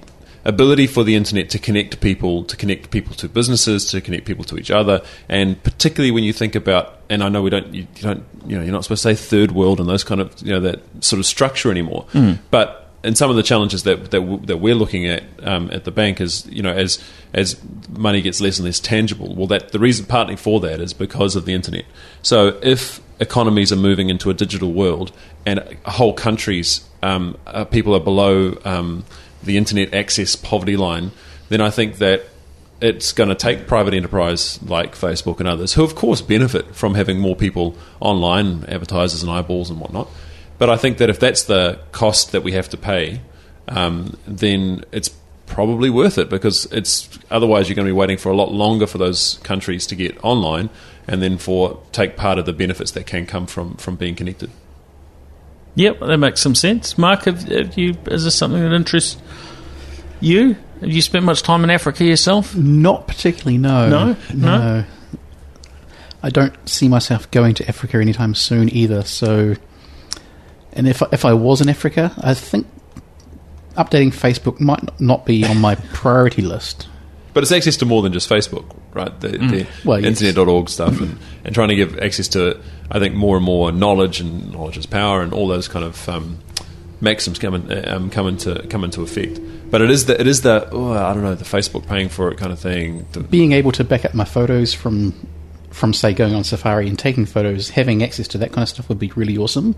ability for the internet to connect people, to connect people to businesses, to connect people to each other, and particularly when you think about, and I know we don't, you, you don't, you know, you're not supposed to say third world and those kind of, you know, that sort of structure anymore, but. And some of the challenges that that, w- that we're looking at um, at the bank is, you know, as as money gets less and less tangible. Well, that the reason partly for that is because of the internet. So if economies are moving into a digital world and whole countries um, uh, people are below um, the internet access poverty line, then I think that it's going to take private enterprise like Facebook and others, who of course benefit from having more people online, advertisers and eyeballs and whatnot. But I think that if that's the cost that we have to pay, um, then it's probably worth it because it's otherwise you're going to be waiting for a lot longer for those countries to get online and then for take part of the benefits that can come from from being connected. Yep, that makes some sense. Mark, have, have you? Is this something that interests you? Have you spent much time in Africa yourself? Not particularly, no. No? No? I don't see myself going to Africa anytime soon either. So, and if if I was in Africa, I think updating Facebook might not be on my priority list. But it's access to more than just Facebook, right? The, the Well, yes. stuff and, and trying to give access to, I think, more and more knowledge and knowledge is power and all those kind of um, maxims come in, um, come into come into effect. But it is the it is the oh, I don't know the Facebook paying for it kind of thing. The- Being able to back up my photos from, from say going on Safari and taking photos, having access to that kind of stuff would be really awesome,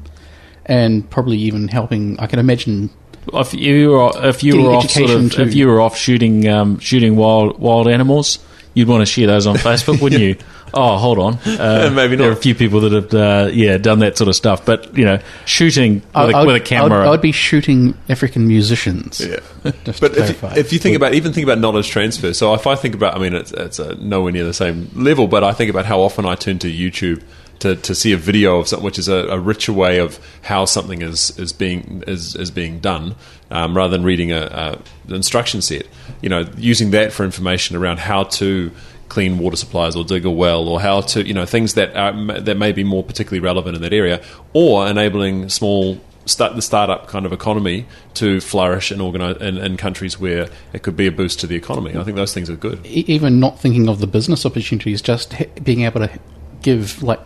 and probably even helping. I can imagine If you were, if you Getting were off sort of, if you were off shooting um, shooting wild wild animals, you'd want to share those on Facebook, wouldn't you? Oh, hold on. Uh, Maybe not. There are a few people that have, uh, yeah, done that sort of stuff. But you know, shooting with, I- a, I would- with a camera. I would, I would be shooting African musicians. Yeah. Just But to if, clarify. if you think about even think about knowledge transfer, so if I think about, I mean, it's, it's uh nowhere near the same level, but I think about how often I turn to YouTube to, to see a video of something, which is a, a richer way of how something is is being is, is being done, um, rather than reading a, a instruction set. You know, using that for information around how to clean water supplies or dig a well or how to you know things that are, that may be more particularly relevant in that area, or enabling small start the startup kind of economy to flourish in, organize, in, in countries where it could be a boost to the economy. I think those things are good. Even not thinking of the business opportunities, just being able to give like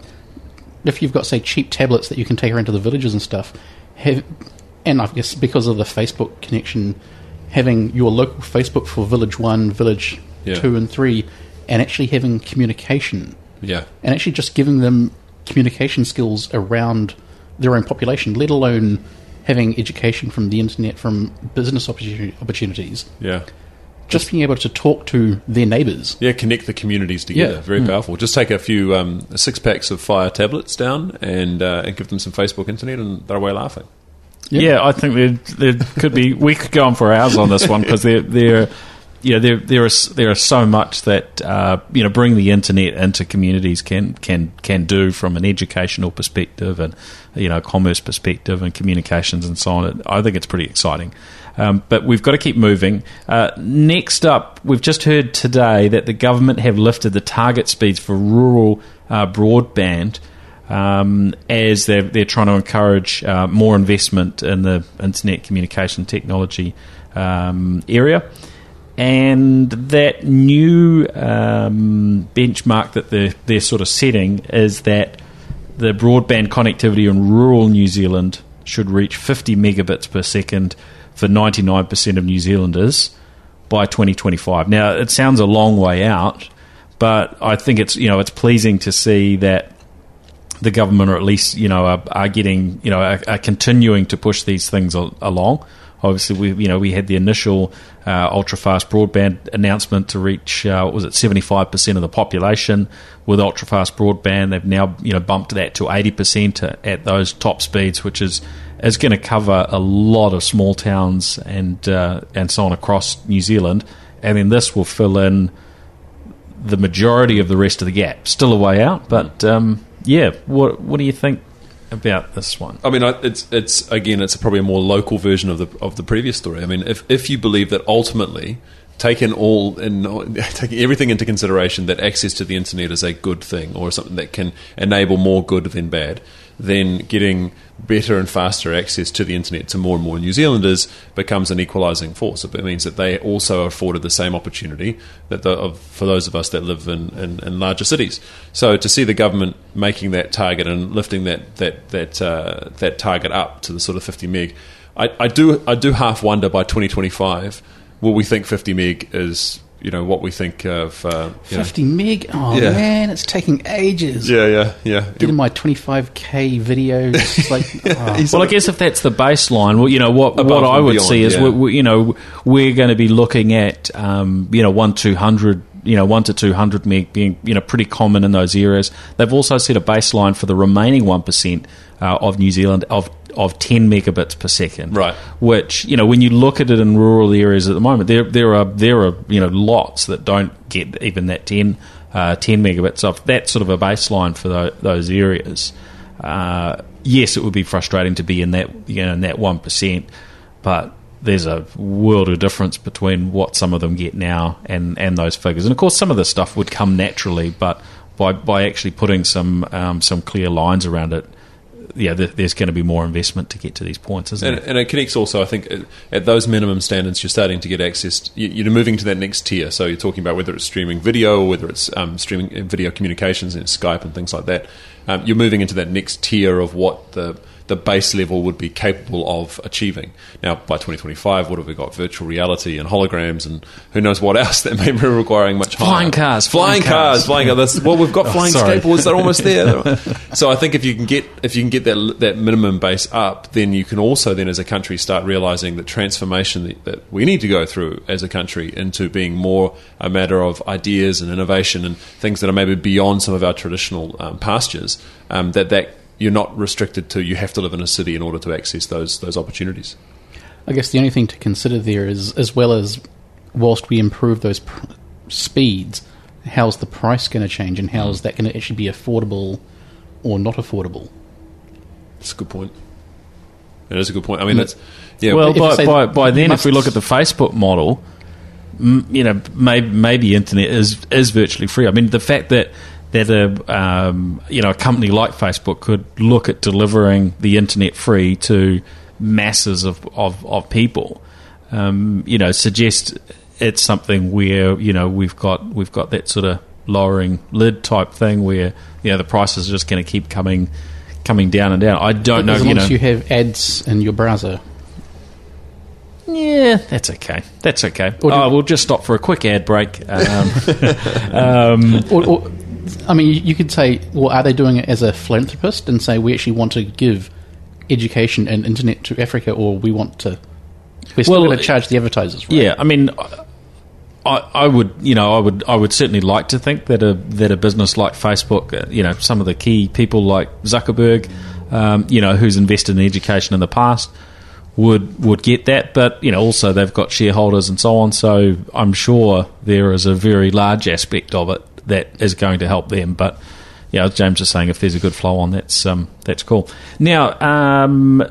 if you've got say cheap tablets that you can take around to the villages and stuff, have and I guess because of the Facebook connection, having your local Facebook for Village One, Village Yeah. Two, and Three, and actually having communication Yeah, and actually just giving them communication skills around their own population, let alone having education from the internet, from business opportunities. yeah. Just being able to talk to their neighbours. Yeah, connect the communities together. Yeah. Very powerful. Just take a few um, six packs of Fire tablets down and, uh, and give them some Facebook internet, and they're away laughing. Yeah, I think there, there could be. We could go on for hours on this one because there, there, you know, there, there is there is so much that uh, you know, bring the internet into communities can can can do from an educational perspective and you know, commerce perspective and communications and so on. I think it's pretty exciting. Um, but we've got to keep moving. Uh, next up, we've just heard today that the government have lifted the target speeds for rural uh, broadband um, as they're, they're trying to encourage uh, more investment in the internet communication technology um, area. And that new um, benchmark that they're, they're sort of setting is that the broadband connectivity in rural New Zealand should reach 50 megabits per second for 99% of New Zealanders by 2025. Now, it sounds a long way out, but I think it's you know it's pleasing to see that the government, or at least you know, are, are getting you know are, are continuing to push these things along. Obviously, we you know we had the initial uh, ultra fast broadband announcement to reach uh, what was it seventy five percent of the population with ultra fast broadband. They've now you know bumped that to eighty percent at those top speeds, which is is going to cover a lot of small towns and uh, and so on across New Zealand. And then this will fill in the majority of the rest of the gap. Still a way out, but um, yeah. What what do you think about this one? I mean, it's it's again, it's probably a more local version of the of the previous story. I mean, if if you believe that ultimately, taking all in taking everything into consideration, that access to the internet is a good thing or something that can enable more good than bad, then getting better and faster access to the internet to more and more New Zealanders becomes an equalising force. It means that they also are afforded the same opportunity that the, of, for those of us that live in, in, in larger cities. So to see the government making that target and lifting that that that uh, that target up to the sort of 50 meg, I, I do I do half wonder by 2025 will we think 50 meg is you know what we think of uh, you know- 50 meg? Oh, Yeah. man, it's taking ages. yeah yeah yeah Getting my 25k videos. It's like, oh. Well, I guess if that's the baseline, well, you know what Above what I would beyond, see is yeah. we, we, you know we're going to be looking at um, you know one two hundred you know one to two hundred meg being you know pretty common in those areas. They've also set a baseline for the remaining one percent uh, of New Zealand of of 10 megabits per second. Right. which you know when you look at it in rural areas at the moment there there are there are you know lots that don't get even that 10 uh, 10 megabits of that's sort of a baseline for tho- those areas. Uh, yes it would be frustrating to be in that you know in that 1% but there's a world of difference between what some of them get now and, and those figures. And of course some of this stuff would come naturally but by, by actually putting some um, some clear lines around it yeah, there- there's going to be more investment to get to these points, isn't And, it? and it connects also, I think, at- those minimum standards, you're starting to get access. you- You're moving to that next tier. So you're talking about whether it's streaming video or whether it's um, streaming uh, video communications and Skype and things like that. Um, you're moving into that next tier of what the the base level would be capable of achieving. Now, by 2025, what have we got? Virtual reality and holograms, and who knows what else that may be requiring much higher. Flying cars, flying, flying cars, cars. flying cars. Well, we've got flying sorry. skateboards; they're almost there. so I think if you can get if you can get that that minimum base up, then you can also then as a country start realizing that transformation that, that we need to go through as a country into being more a matter of ideas and innovation and things that are maybe beyond some of our traditional um, pastures. Um, that that you're not restricted to you have to live in a city in order to access those those opportunities. I guess the only thing to consider there is, as well as whilst we improve those pr- speeds, how's the price going to change, and how is that going to actually be affordable or not affordable? It's a good point. It is a good point. I mean, that's yeah. well, by, say by, by then, if we look at the Facebook model, m- you know, maybe, maybe internet is is virtually free. I mean, the fact that that a um, you know a company like Facebook could look at delivering the internet free to masses of of, of people, um, you know, suggest it's something where you know we've got we've got that sort of lowering lid type thing where you know the prices are just going to keep coming coming down and down. I don't know, as you know. as you have ads in your browser. Yeah, that's okay. That's okay. Oh, we'll just stop for a quick ad break. Um, um, Or, or, I mean, you, could say, well, are they doing it as a philanthropist and say we actually want to give education and internet to Africa, or we want to? We're still Well, going to charge the advertisers, right? yeah, I mean, I, I would, you know, I would, I would certainly like to think that a that a business like Facebook, uh, you know, some of the key people like Zuckerberg, um, you know, who's invested in education in the past, would would get that. But you know, also they've got shareholders and so on. So I'm sure there is a very large aspect of it that is going to help them. But yeah, as James is saying, if there's a good flow on, that's um, that's cool. Now. Um,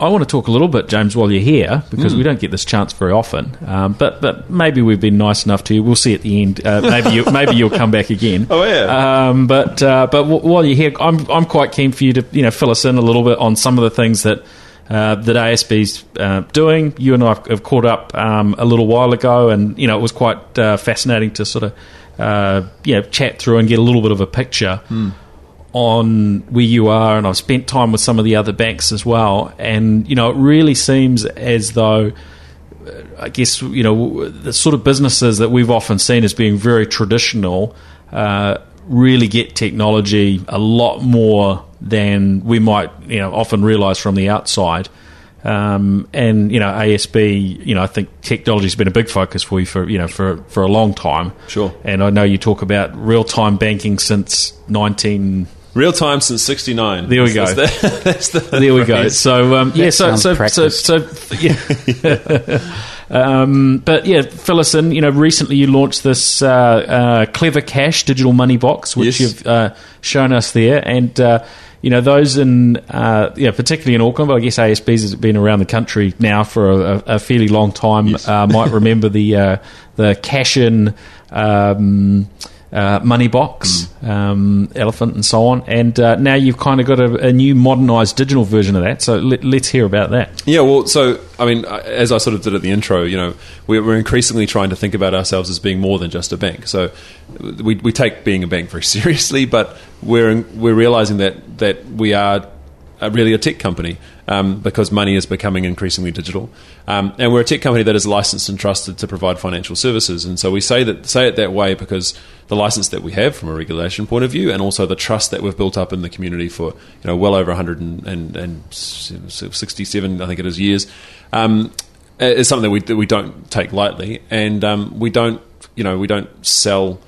I want to talk a little bit, James, while you're here, because we don't get this chance very often. Um, but but maybe we've been nice enough to you. We'll see at the end. Uh, maybe you, maybe you'll come back again. Oh, yeah. Um, but uh, but w- while you're here, I'm I'm quite keen for you to you know fill us in a little bit on some of the things that. Uh, that ASB's uh, doing. You and I have caught up um, a little while ago, and you know it was quite uh, fascinating to sort of uh, you know chat through and get a little bit of a picture on where you are, and I've spent time with some of the other banks as well. And you know, it really seems as though, uh, I guess you know, the sort of businesses that we've often seen as being very traditional uh, really get technology a lot more than we might you know often realise from the outside. Um, and you know, ASB, you know, I think technology's been a big focus for you for you know for for a long time. Sure. And I know you talk about real time banking since nineteen. Real time since '69. There we go. That's the, that's the There we go. So um, yeah, so so, so so yeah. um, but yeah, fill us in. You know, recently you launched this uh, uh, Clever Kash digital money box, which Yes. you've uh, shown us there, and uh, you know those in uh, yeah, particularly in Auckland, but I guess ASB's has been around the country now for a, a fairly long time. Yes. Uh, might remember the uh, the cash in. Um, uh, money box, um, elephant, and so on. And uh, now you've kind of got a, a new modernised digital version of that. So let, let's hear about that. Yeah, well, so I mean, uh, as I sort of did at the intro, you know, we're, we're increasingly trying to think about ourselves as being more than just a bank. So we, we take being a bank very seriously, but we're we're realizing that that we are uh, really a tech company um, because money is becoming increasingly digital, um, and we're a tech company that is licensed and trusted to provide financial services. And so we say that say it that way because the license that we have from a regulation point of view, and also the trust that we've built up in the community for you know well over 167, I think it is years, um, is something that we that we don't take lightly, and um, we don't you know we don't sell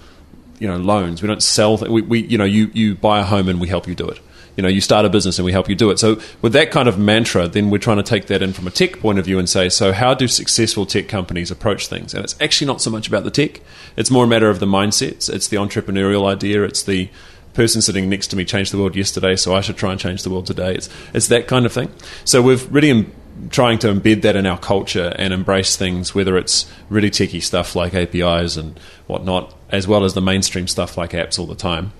you know loans. We don't sell. Th- we, we you know you you buy a home and we help you do it. You know, you start a business and we help you do it. So, with that kind of mantra, then we're trying to take that in from a tech point of view and say, so how do successful tech companies approach things? And it's actually not so much about the tech; it's more a matter of the mindsets. It's the entrepreneurial idea. It's the person sitting next to me changed the world yesterday, so I should try and change the world today. It's it's that kind of thing. So we've really em- trying to embed that in our culture and embrace things, whether it's really techie stuff like APIs and whatnot, as well as the mainstream stuff like apps all the time.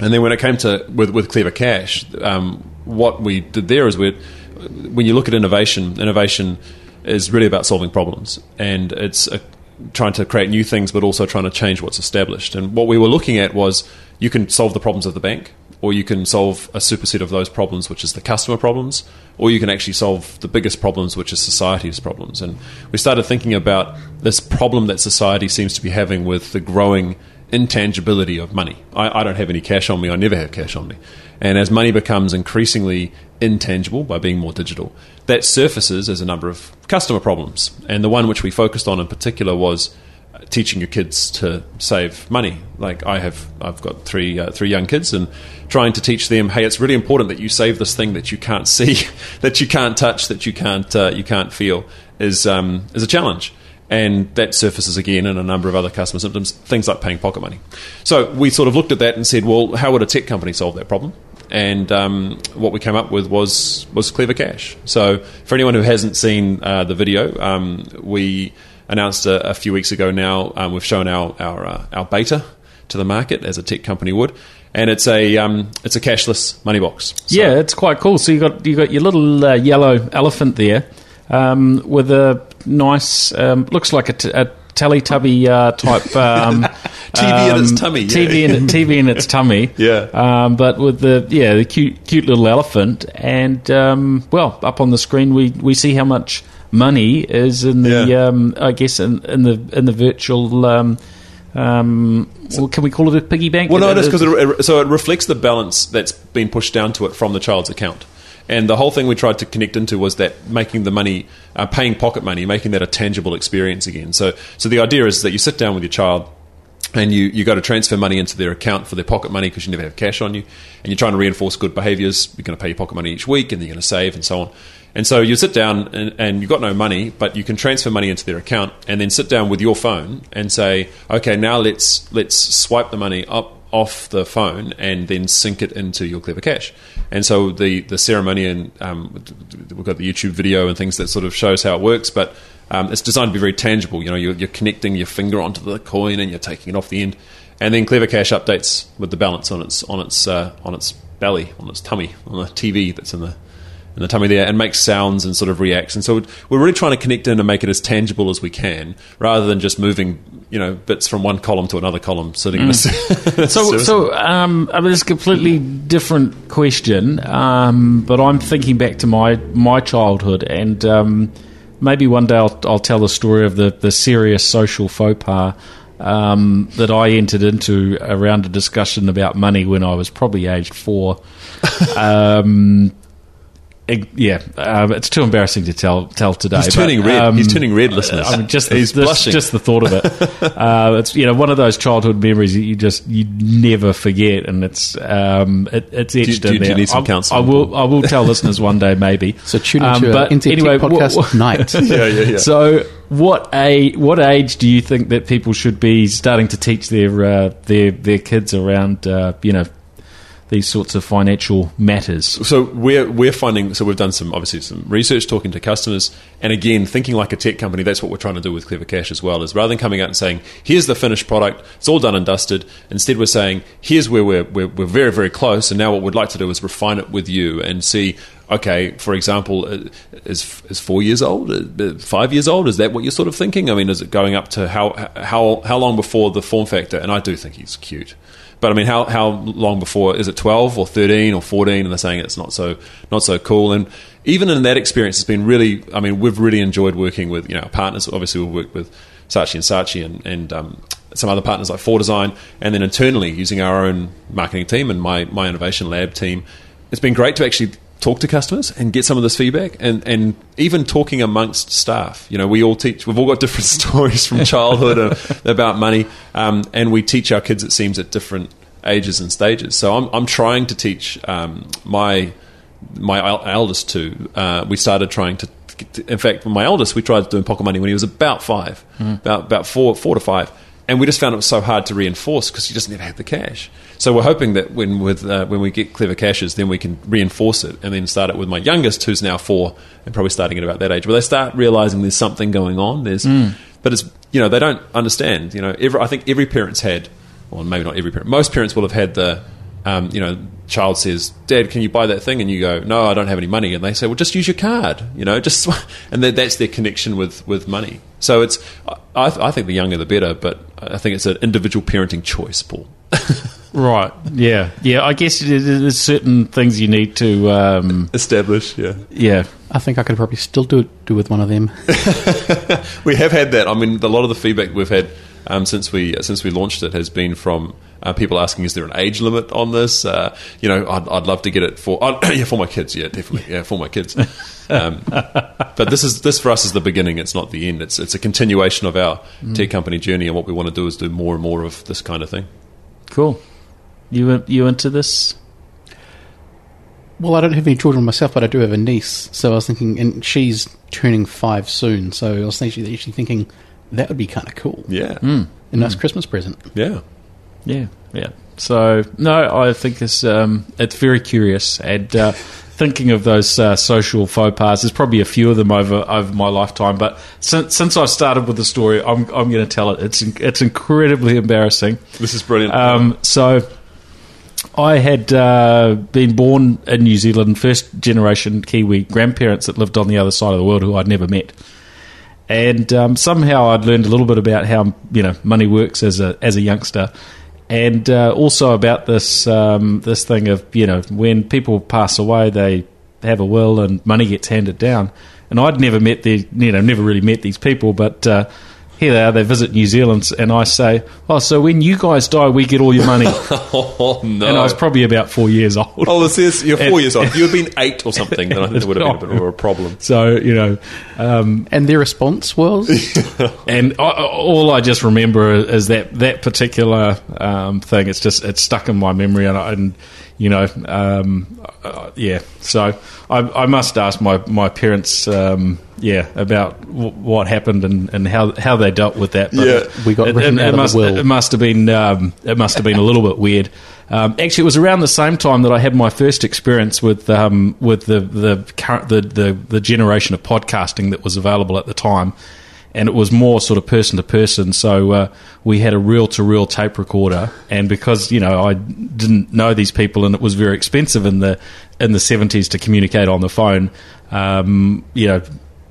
And then when it came to with, with Clever Kash, um, what we did there is we, when you look at innovation, innovation is really about solving problems, and it's a, trying to create new things, but also trying to change what's established. And what we were looking at was you can solve the problems of the bank, or you can solve a superset of those problems, which is the customer problems, or you can actually solve the biggest problems, which is society's problems. And we started thinking about this problem that society seems to be having with the growing intangibility of money. I, I don't have any cash on me, I never have cash on me. And as money becomes increasingly intangible by being more digital, that surfaces as a number of customer problems. And the one which we focused on in particular was uh, teaching your kids to save money. Like I have, I've got three uh, three young kids, and trying to teach them, hey, it's really important that you save this thing that you can't see, that you can't touch, that you can't uh, you can't feel, is um, is a challenge. And that surfaces again in a number of other customer symptoms, things like paying pocket money. So we sort of looked at that and said, well, how would a tech company solve that problem? and um, what we came up with was was Clever Kash. So for anyone who hasn't seen uh, the video, um, we announced a, a, few weeks ago. Now um, we've shown our our, uh, our beta to the market as a tech company would. And it's a um, it's a cashless money box. So yeah, it's quite cool. So you got you got your little uh, yellow elephant there um, with a nice um, looks like a, t- a Teletubby uh, type um, TV in its um, tummy, yeah. TV in TV in its tummy, yeah. Um, but with the yeah the cute cute little elephant, and um, well, up on the screen we we see how much money is in the yeah. Um, I guess in, in the in the virtual. Um, well, can we call it a piggy bank? Well, no, it is because it, so it reflects the balance that's been pushed down to it from the child's account. And the whole thing we tried to connect into was that making the money, uh, paying pocket money, making that a tangible experience again. So, so the idea is that you sit down with your child and you, you go to transfer money into their account for their pocket money because you never have cash on you, and you're trying to reinforce good behaviors. You're going to pay your pocket money each week, and then you're going to save, and so on. And so you sit down and, and, you've got no money, but you can transfer money into their account, and then sit down with your phone and say, okay, now let's let's swipe the money up off the phone and then sync it into your Clever Kash. And so the the ceremony and um, we've got the YouTube video and things that sort of shows how it works, but um, it's designed to be very tangible. You know, you're, you're, connecting your finger onto the coin and you're taking it off the end, and then Clever Kash updates with the balance on its on its uh, on its belly, on its tummy, on the TV that's in the in the tummy there and makes sounds and sort of reacts. And so we're really trying to connect in and make it as tangible as we can, rather than just moving, you know, bits from one column to another column, sitting mm. in a. so, so um, I mean, it's a completely different question, um, but I'm thinking back to my my childhood, and um, maybe one day I'll, I'll, tell the story of the the serious social faux pas. Um, that I entered into around a discussion about money when I was probably aged four. um, yeah, um, it's too embarrassing to tell tell today. He's turning but, red. Um, He's turning red, listeners. I mean, just the, He's this, blushing. Just the thought of it. uh, it's you know one of those childhood memories that you just you never forget, and it's um, it, it's etched do, do, in there. Do you need some counsel? I will. I will tell listeners one day, maybe. So tune into um, but anyway, podcast what, night. yeah, yeah, yeah. So what a what age do you think that people should be starting to teach their uh, their their kids around uh, you know these sorts of financial matters? So we're we're finding. So we've done some obviously some research, talking to customers, and again thinking like a tech company. That's what we're trying to do with Clever Kash as well. Is rather than coming out and saying, "Here's the finished product, it's all done and dusted," instead we're saying, "Here's where we're we're, we're very very close, and now what we'd like to do is refine it with you and see." Okay, for example, uh, is is four years old, uh, five years old? Is that what you're sort of thinking? I mean, is it going up to how how how long before the form factor? And I do think he's cute. But I mean, how how long before is it twelve or thirteen or fourteen? And they're saying it's not so not so cool. And even in that experience, it's been really. I mean, we've really enjoyed working with you know partners. Obviously, we've worked with Saatchi and Saatchi and, and um, some other partners like Four Design, and then internally using our own marketing team and my my innovation lab team. It's been great to actually talk to customers and get some of this feedback and, and even talking amongst staff. You know, we all teach, we've all got different stories from childhood about money, um, and we teach our kids, it seems, at different ages and stages. So I'm, I'm trying to teach um, my my eldest two. Uh, we started trying to, in fact, my eldest, we tried doing pocket money when he was about five, mm. about, about four, four to five and we just found it was so hard to reinforce because you just never had the cash. So we're hoping that when with uh, when we get Clever Kashes, then we can reinforce it and then start it with my youngest, who's now four and probably starting at about that age, where they start realizing there's something going on. There's, mm. but it's you know they don't understand. You know, every, I think every parent's had, well maybe not every parent, most parents will have had the um, you know, child says, "Dad, can you buy that thing?" and you go, "No, I don't have any money," and they say, "Well, just use your card," you know, just and that's their connection with with money. So it's, I, I think the younger the better, but I think it's an individual parenting choice, Paul. Right. Yeah. Yeah. I guess it- it- there's certain things you need to. Um, Establish, yeah. yeah. I think I could probably still do do with one of them. We have had that. I mean, a lot of the feedback we've had um, since we since we launched it has been from uh, people asking, "Is there an age limit on this?" Uh, you know, I'd, I'd love to get it for oh, yeah for my kids. Yeah, definitely. Yeah, for my kids. Um, but this is this for us is the beginning. It's not the end. It's it's a continuation of our tech company journey, and what we want to do is do more and more of this kind of thing. Cool. You you into this? Well, I don't have any children myself, but I do have a niece. So I was thinking, and she's turning five soon. So I was actually, actually thinking that would be kind of cool. Yeah, A nice Christmas present. yeah. Yeah. Yeah. So no, I think it's um, it's very curious and. Uh, Thinking of those uh, social faux pas, there's probably a few of them over over my lifetime. But since since I started with the story, I'm I'm going to tell it. It's it's incredibly embarrassing. This is brilliant. Um, so I had uh, been born in New Zealand, first generation Kiwi grandparents that lived on the other side of the world who I'd never met. And um, somehow I'd learned a little bit about how you know money works as a as a youngster, and uh, also about this um, this thing of you know when people pass away they have a will and money gets handed down. And I'd never met the you know never really met these people, but uh, here they are. They visit New Zealand, and I say, "Oh, so when you guys die, we get all your money." oh no! And I was probably about four years old. Oh, this is you're four And- years old. If you had been eight or something, then I think it would have been a bit of a problem. So you know, um, And their response was, and I, I- all I just remember is that that particular um, thing. It's just it's stuck in my memory, and, I, and you know, um, uh, yeah. So I, I must ask my my parents, um, yeah, about w- what happened and, and how how they dealt with that. But Yeah. We got it, written it, out it of the must, will. It must have been um, it must have been a little bit weird. Um, actually, it was around the same time that I had my first experience with um, with the the, current, the the the generation of podcasting that was available at the time, and it was more sort of person to person. So uh, we had a reel to reel tape recorder, and because you know I didn't know these people, and it was very expensive in the in the seventies to communicate on the phone. Um, you know,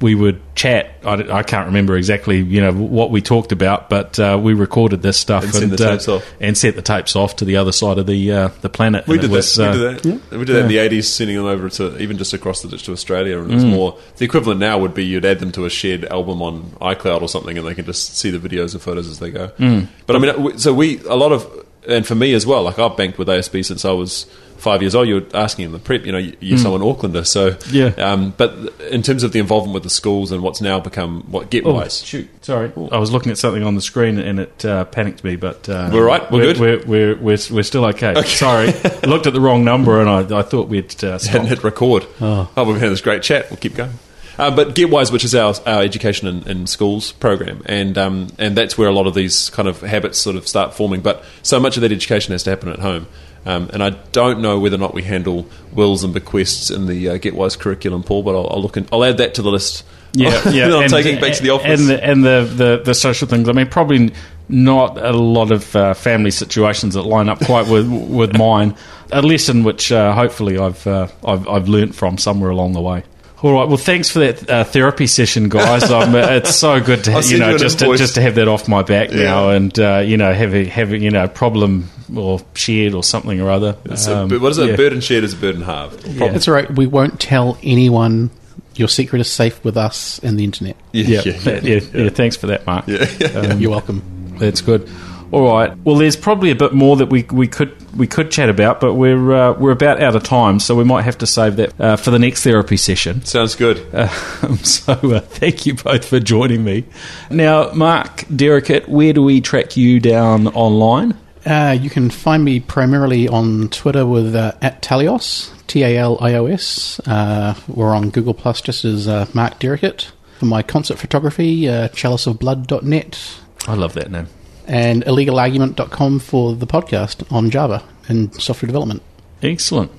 we would chat. I, I can't remember exactly, you know, what we talked about, but uh, we recorded this stuff And sent the tapes uh, off. and sent the tapes off to the other side of the uh, the planet. We did was, that. uh, we did that. We did that in the eighties, sending them over to even just across the ditch to Australia, and it was Mm. more. The equivalent now would be you'd add them to a shared album on iCloud or something, and they can just see the videos and photos as they go. Mm. But I mean, so we a lot of, and for me as well. Like I've banked with ASB since I was five years old. you're asking in the prep, you know, you're someone Aucklander, so Mm. Yeah. Um, but in terms of the involvement with the schools and what's now become what Oh, GetWise, shoot! Sorry, I was looking at something on the screen and it uh, panicked me. But uh, We're right? We're good? We're we're, we're, we're still okay. Sorry, I looked at the wrong number and I, I thought we'd uh, hadn't hit record. Oh. we've had this great chat. We'll keep going. Uh, but GetWise, which is our, our education in, in schools program, and um, and that's where a lot of these kind of habits sort of start forming. But so much of that education has to happen at home. Um, and I don't know whether or not we handle wills and bequests in the uh, GetWise curriculum, Paul. But I'll, I'll look. In, I'll add that to the list. Yeah, yeah. I'm and- taking it back to the office. and the, and the, the the social things. I mean, probably not a lot of uh, family situations that line up quite with with mine. A lesson which uh, hopefully I've uh, I've I've learnt from somewhere along the way. All right. Well, thanks for that uh, therapy session, guys. Um, it's so good to you send you know just to, just to have that off my back Yeah. now, and uh, you know have a have a, you know problem or shared or something or other. It's a- Um, but what is it? yeah. Burden shared is a burden halved. That's all right. We won't tell anyone. Your secret is safe with us and the internet. Yeah, yeah, yeah, yeah, Thanks for that, Mark. Um, You're welcome. That's good. All right. Well, there's probably a bit more that we we could we could chat about, but we're uh, we're about out of time, so we might have to save that uh, for the next therapy session. Sounds good. Um, so uh, thank you both for joining me. Now, Mark Derricutt, where do we track you down online? Uh, you can find me primarily on Twitter with uh, at Talios, T A L I O S. Uh, we're on Google Plus just as uh, Mark Derricutt. For my concert photography, uh, chaliceofblood.net I love that name. and illegalargument.com for the podcast on Java and software development. Excellent.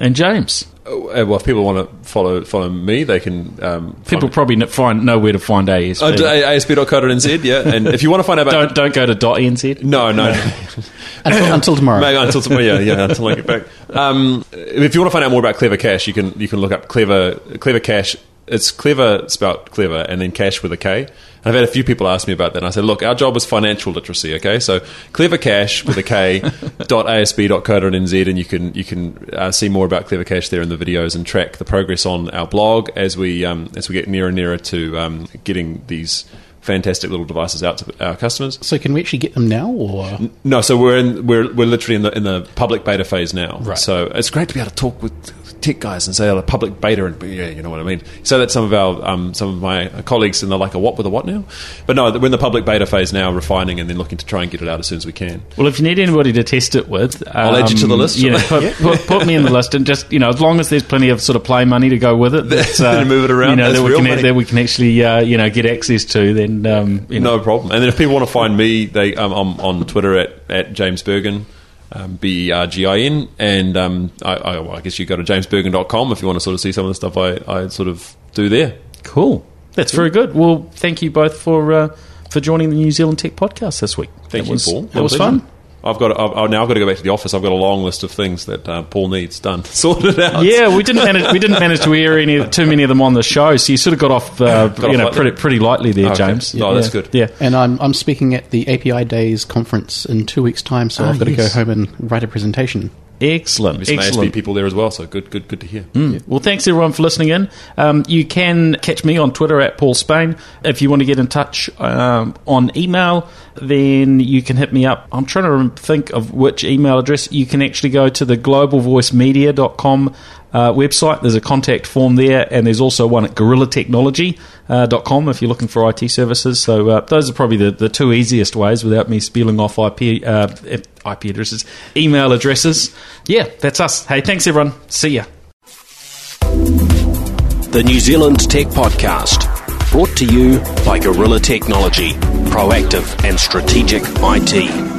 And James, Uh, well, if people want to follow follow me, they can. Um, people find, probably n- find know where to find ASB. uh, d- asb.co.nz, yeah. And if you want to find out about. don't don't go to .nz. no, no. until, until tomorrow. Maybe until tomorrow, yeah, yeah, until I get back. Um, if you want to find out more about Clever Kash, you can you can look up Clever Clever Kash. It's clever spelt clever, and then cash with a K. And I've had a few people ask me about that, and I said, look, our job is financial literacy. Okay, so Clever Kash with a K dot asb.co.nz, and you can you can uh, see more about Clever Kash there in the videos and track the progress on our blog as we um, as we get nearer and nearer to um, getting these fantastic little devices out to our customers. So can we actually get them now, or No, so we're in we're we're literally in the in the public beta phase now. Right. So it's great to be able to talk with tech guys and say oh, the public beta and yeah, you know what I mean. So that some of our um, some of my colleagues and they're like a what with a what now? But no, we're in the public beta phase now, refining and then looking to try and get it out as soon as we can. Well, if you need anybody to test it with, I'll add you to the um, list. You know, put, put, put me in the list, and just you know, as long as there's plenty of sort of play money to go with it, that's, uh, To move it around, you know, that we can that we can actually uh, you know get access to, then um, you know, No problem. And then if people want to find me, they um, I'm on Twitter at, at James Bergin. Um, B E R G I N, and um, I, I, well, I guess you go to jamesbergin.com if you want to sort of see some of the stuff I, I sort of do there. cool. That's very good. Well, thank you both for uh, for joining the New Zealand Tech Podcast this week. Thank That you, was, Paul. That was pleasure. fun. I've got. I've, I've now got to go back to the office. I've got a long list of things that uh, Paul needs done, sorted out. Yeah, we didn't manage. We didn't manage to air any too many of them on the show, so you sort of got off, uh, Got you off know, lightly. pretty pretty lightly there, Okay. James. Oh, that's Yeah. good. Yeah. and I'm I'm speaking at the API Days conference in two weeks' time, so Ah, I've got to go home and write a presentation. Excellent. There's some Excellent. people there as well, so good, good, good to hear. Well, thanks everyone for listening in. Um, you can catch me on Twitter at Paul Spain. If you want to get in touch um, on email, then you can hit me up. I'm trying to think of which email address. You can actually go to the globalvoicemedia.com uh, website. There's a contact form there, and there's also one at gorillatechnology.com if you're looking for IT services. So uh, those are probably the, the two easiest ways without me spilling off IP, uh, IP addresses, email addresses. Yeah, that's us. Hey, thanks everyone. See ya. The New Zealand Tech Podcast. Brought to you by Gorilla Technology. Proactive and strategic IT.